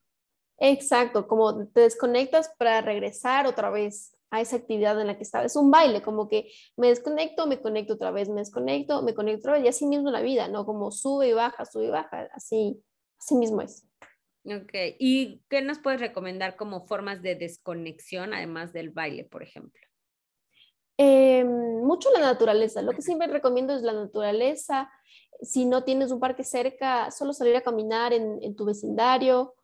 Speaker 2: Exacto, como te desconectas para regresar otra vez a esa actividad en la que estaba. Es un baile, como que me desconecto, me conecto otra vez, me desconecto, me conecto otra vez, y así mismo la vida, ¿no? Como sube y baja, sube y baja, así, así mismo es.
Speaker 1: Ok, ¿y qué nos puedes recomendar como formas de desconexión, además del baile, por ejemplo?
Speaker 2: Em, mucho la naturaleza. Lo que siempre recomiendo es la naturaleza. Si no tienes un parque cerca, solo salir a caminar en, en tu vecindario.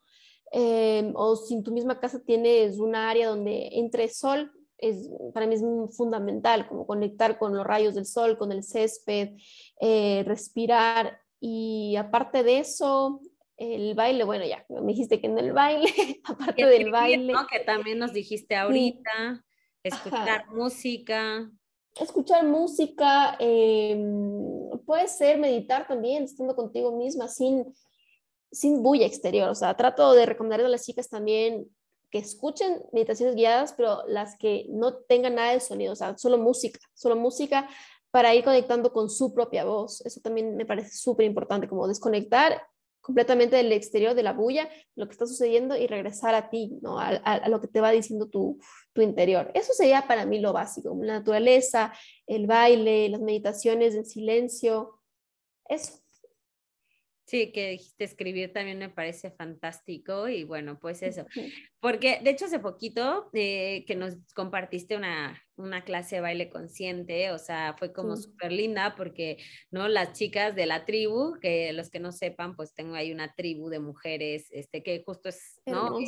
Speaker 2: Em, o si en tu misma casa tienes un área donde entre sol, es, para mí es fundamental, como conectar con los rayos del sol, con el césped, eh, respirar. Y aparte de eso, el baile, bueno, ya me dijiste que en el baile, aparte del baile.
Speaker 1: Que también nos dijiste ahorita, escuchar música.
Speaker 2: Escuchar música, em, puede ser meditar también, estando contigo misma, sin, sin bulla exterior. O sea, trato de recomendarle a las chicas también que escuchen meditaciones guiadas, pero las que no tengan nada de sonido, o sea, solo música, solo música para ir conectando con su propia voz. Eso también me parece súper importante, como desconectar completamente del exterior, de la bulla, lo que está sucediendo y regresar a ti, ¿no? a, lo que te va diciendo tu, interior. Eso sería para mí lo básico, la naturaleza, el baile, las meditaciones en silencio, eso.
Speaker 1: Sí, que dijiste escribir también me parece fantástico y bueno, pues eso. Porque de hecho hace poquito eh, que nos compartiste una, una clase de baile consciente, o sea, fue como súper linda porque, ¿no? Las chicas de la tribu, que los que no sepan, pues tengo ahí una tribu de mujeres, este, que justo es, ¿no?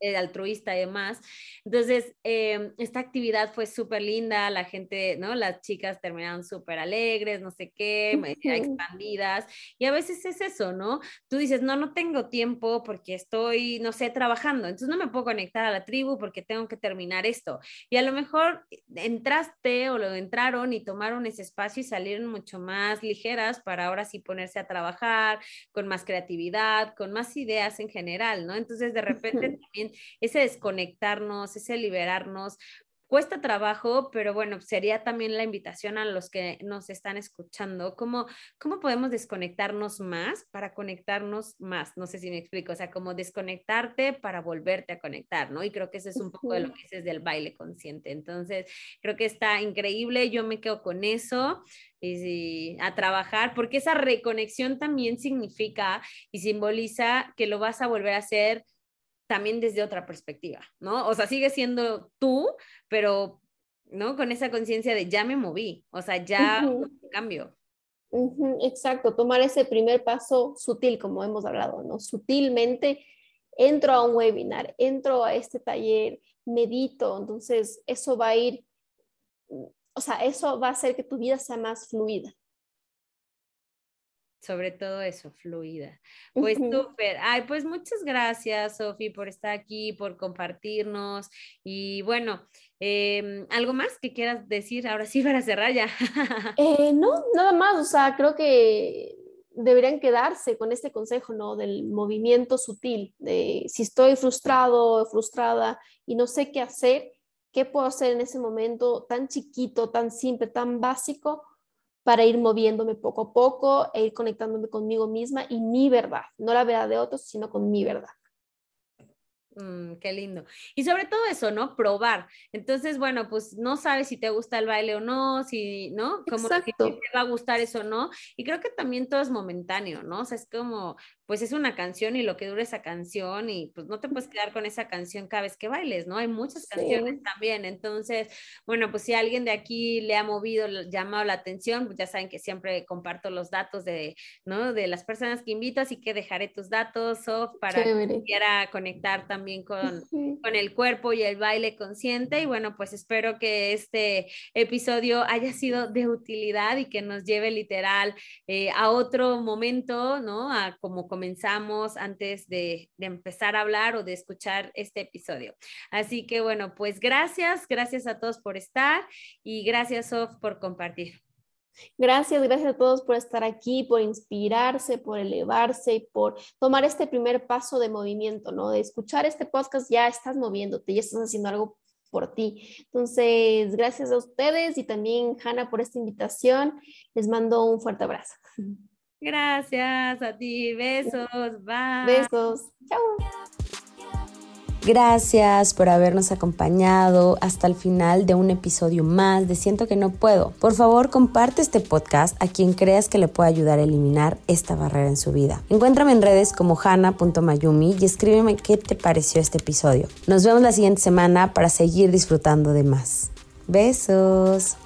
Speaker 1: Eh, altruista y demás. Entonces, em, esta actividad fue súper linda, la gente, ¿no? Las chicas terminaron súper alegres, no sé qué, expandidas, y a veces es eso, ¿no? Tú dices, no, no tengo tiempo porque estoy, no sé, trabajando, entonces no me puedo conectar a la tribu porque tengo que terminar esto. Y a lo mejor entraste o lo entraron y tomaron ese espacio y salieron mucho más ligeras para ahora sí ponerse a trabajar con más creatividad, con más ideas en general, ¿no? Entonces, de repente también ese desconectarnos, ese liberarnos, cuesta trabajo, pero bueno, sería también la invitación a los que nos están escuchando, ¿cómo, cómo podemos desconectarnos más para conectarnos más? No sé si me explico, o sea, como desconectarte para volverte a conectar, ¿no? Y creo que eso es un poco de lo que es del baile consciente. Entonces, creo que está increíble, yo me quedo con eso y, a trabajar, porque esa reconexión también significa y simboliza que lo vas a volver a hacer también desde otra perspectiva, ¿no? O sea, sigue siendo tú, pero, ¿no? Con esa conciencia de ya me moví, o sea, ya cambio.
Speaker 2: exacto, tomar ese primer paso sutil, como hemos hablado, ¿no? Sutilmente entro a un webinar, entro a este taller, medito, entonces eso va a ir, o sea, eso va a hacer que tu vida sea más fluida
Speaker 1: sobre todo eso, fluida. Pues súper. Ay, pues muchas gracias, Sofi, por estar aquí, por compartirnos. Y bueno, em, ¿algo más que quieras decir ahora sí para cerrar ya?
Speaker 2: Eh, no, nada más. O sea, creo que deberían quedarse con este consejo, ¿no? Del movimiento sutil, de si estoy frustrado frustrada y no sé qué hacer, ¿qué puedo hacer en ese momento tan chiquito, tan simple, tan básico? Para ir moviéndome poco a poco e ir conectándome conmigo misma y mi verdad, no la verdad de otros, sino con mi verdad.
Speaker 1: Mm, qué lindo. Y sobre todo eso, ¿no? Probar. Entonces, bueno, pues no sabes si te gusta el baile o no, si, ¿no? Como si te va a gustar eso o no. Y creo que también todo es momentáneo, ¿no? O sea, es como, pues es una canción y lo que dura esa canción y pues no te puedes quedar con esa canción cada vez que bailes, ¿no? Hay muchas canciones también. Entonces, bueno, pues si alguien de aquí le ha movido, llamado la atención, pues ya saben que siempre comparto los datos de, ¿no? De las personas que invito, así que dejaré tus datos, Sof, para que quiera conectar también con, con el cuerpo y el baile consciente. Y bueno, pues espero que este episodio haya sido de utilidad y que nos lleve literal eh, a otro momento, ¿no? A como comenzamos antes de, de empezar a hablar o de escuchar este episodio. Así que bueno, pues gracias, gracias a todos por estar y gracias, Sof, por compartir.
Speaker 2: Gracias, gracias a todos por estar aquí, por inspirarse, por elevarse y por tomar este primer paso de movimiento, ¿no? De escuchar este podcast, ya estás moviéndote, ya estás haciendo algo por ti. Entonces, gracias a ustedes y también, Hanna, por esta invitación. Les mando un fuerte abrazo.
Speaker 1: Gracias a ti, besos, bye.
Speaker 2: Besos, chao.
Speaker 1: Gracias por habernos acompañado hasta el final de un episodio más de Siento que no puedo. Por favor, comparte este podcast a quien creas que le pueda ayudar a eliminar esta barrera en su vida. Encuéntrame en redes como hana.mayumi y escríbeme qué te pareció este episodio. Nos vemos la siguiente semana para seguir disfrutando de más. Besos.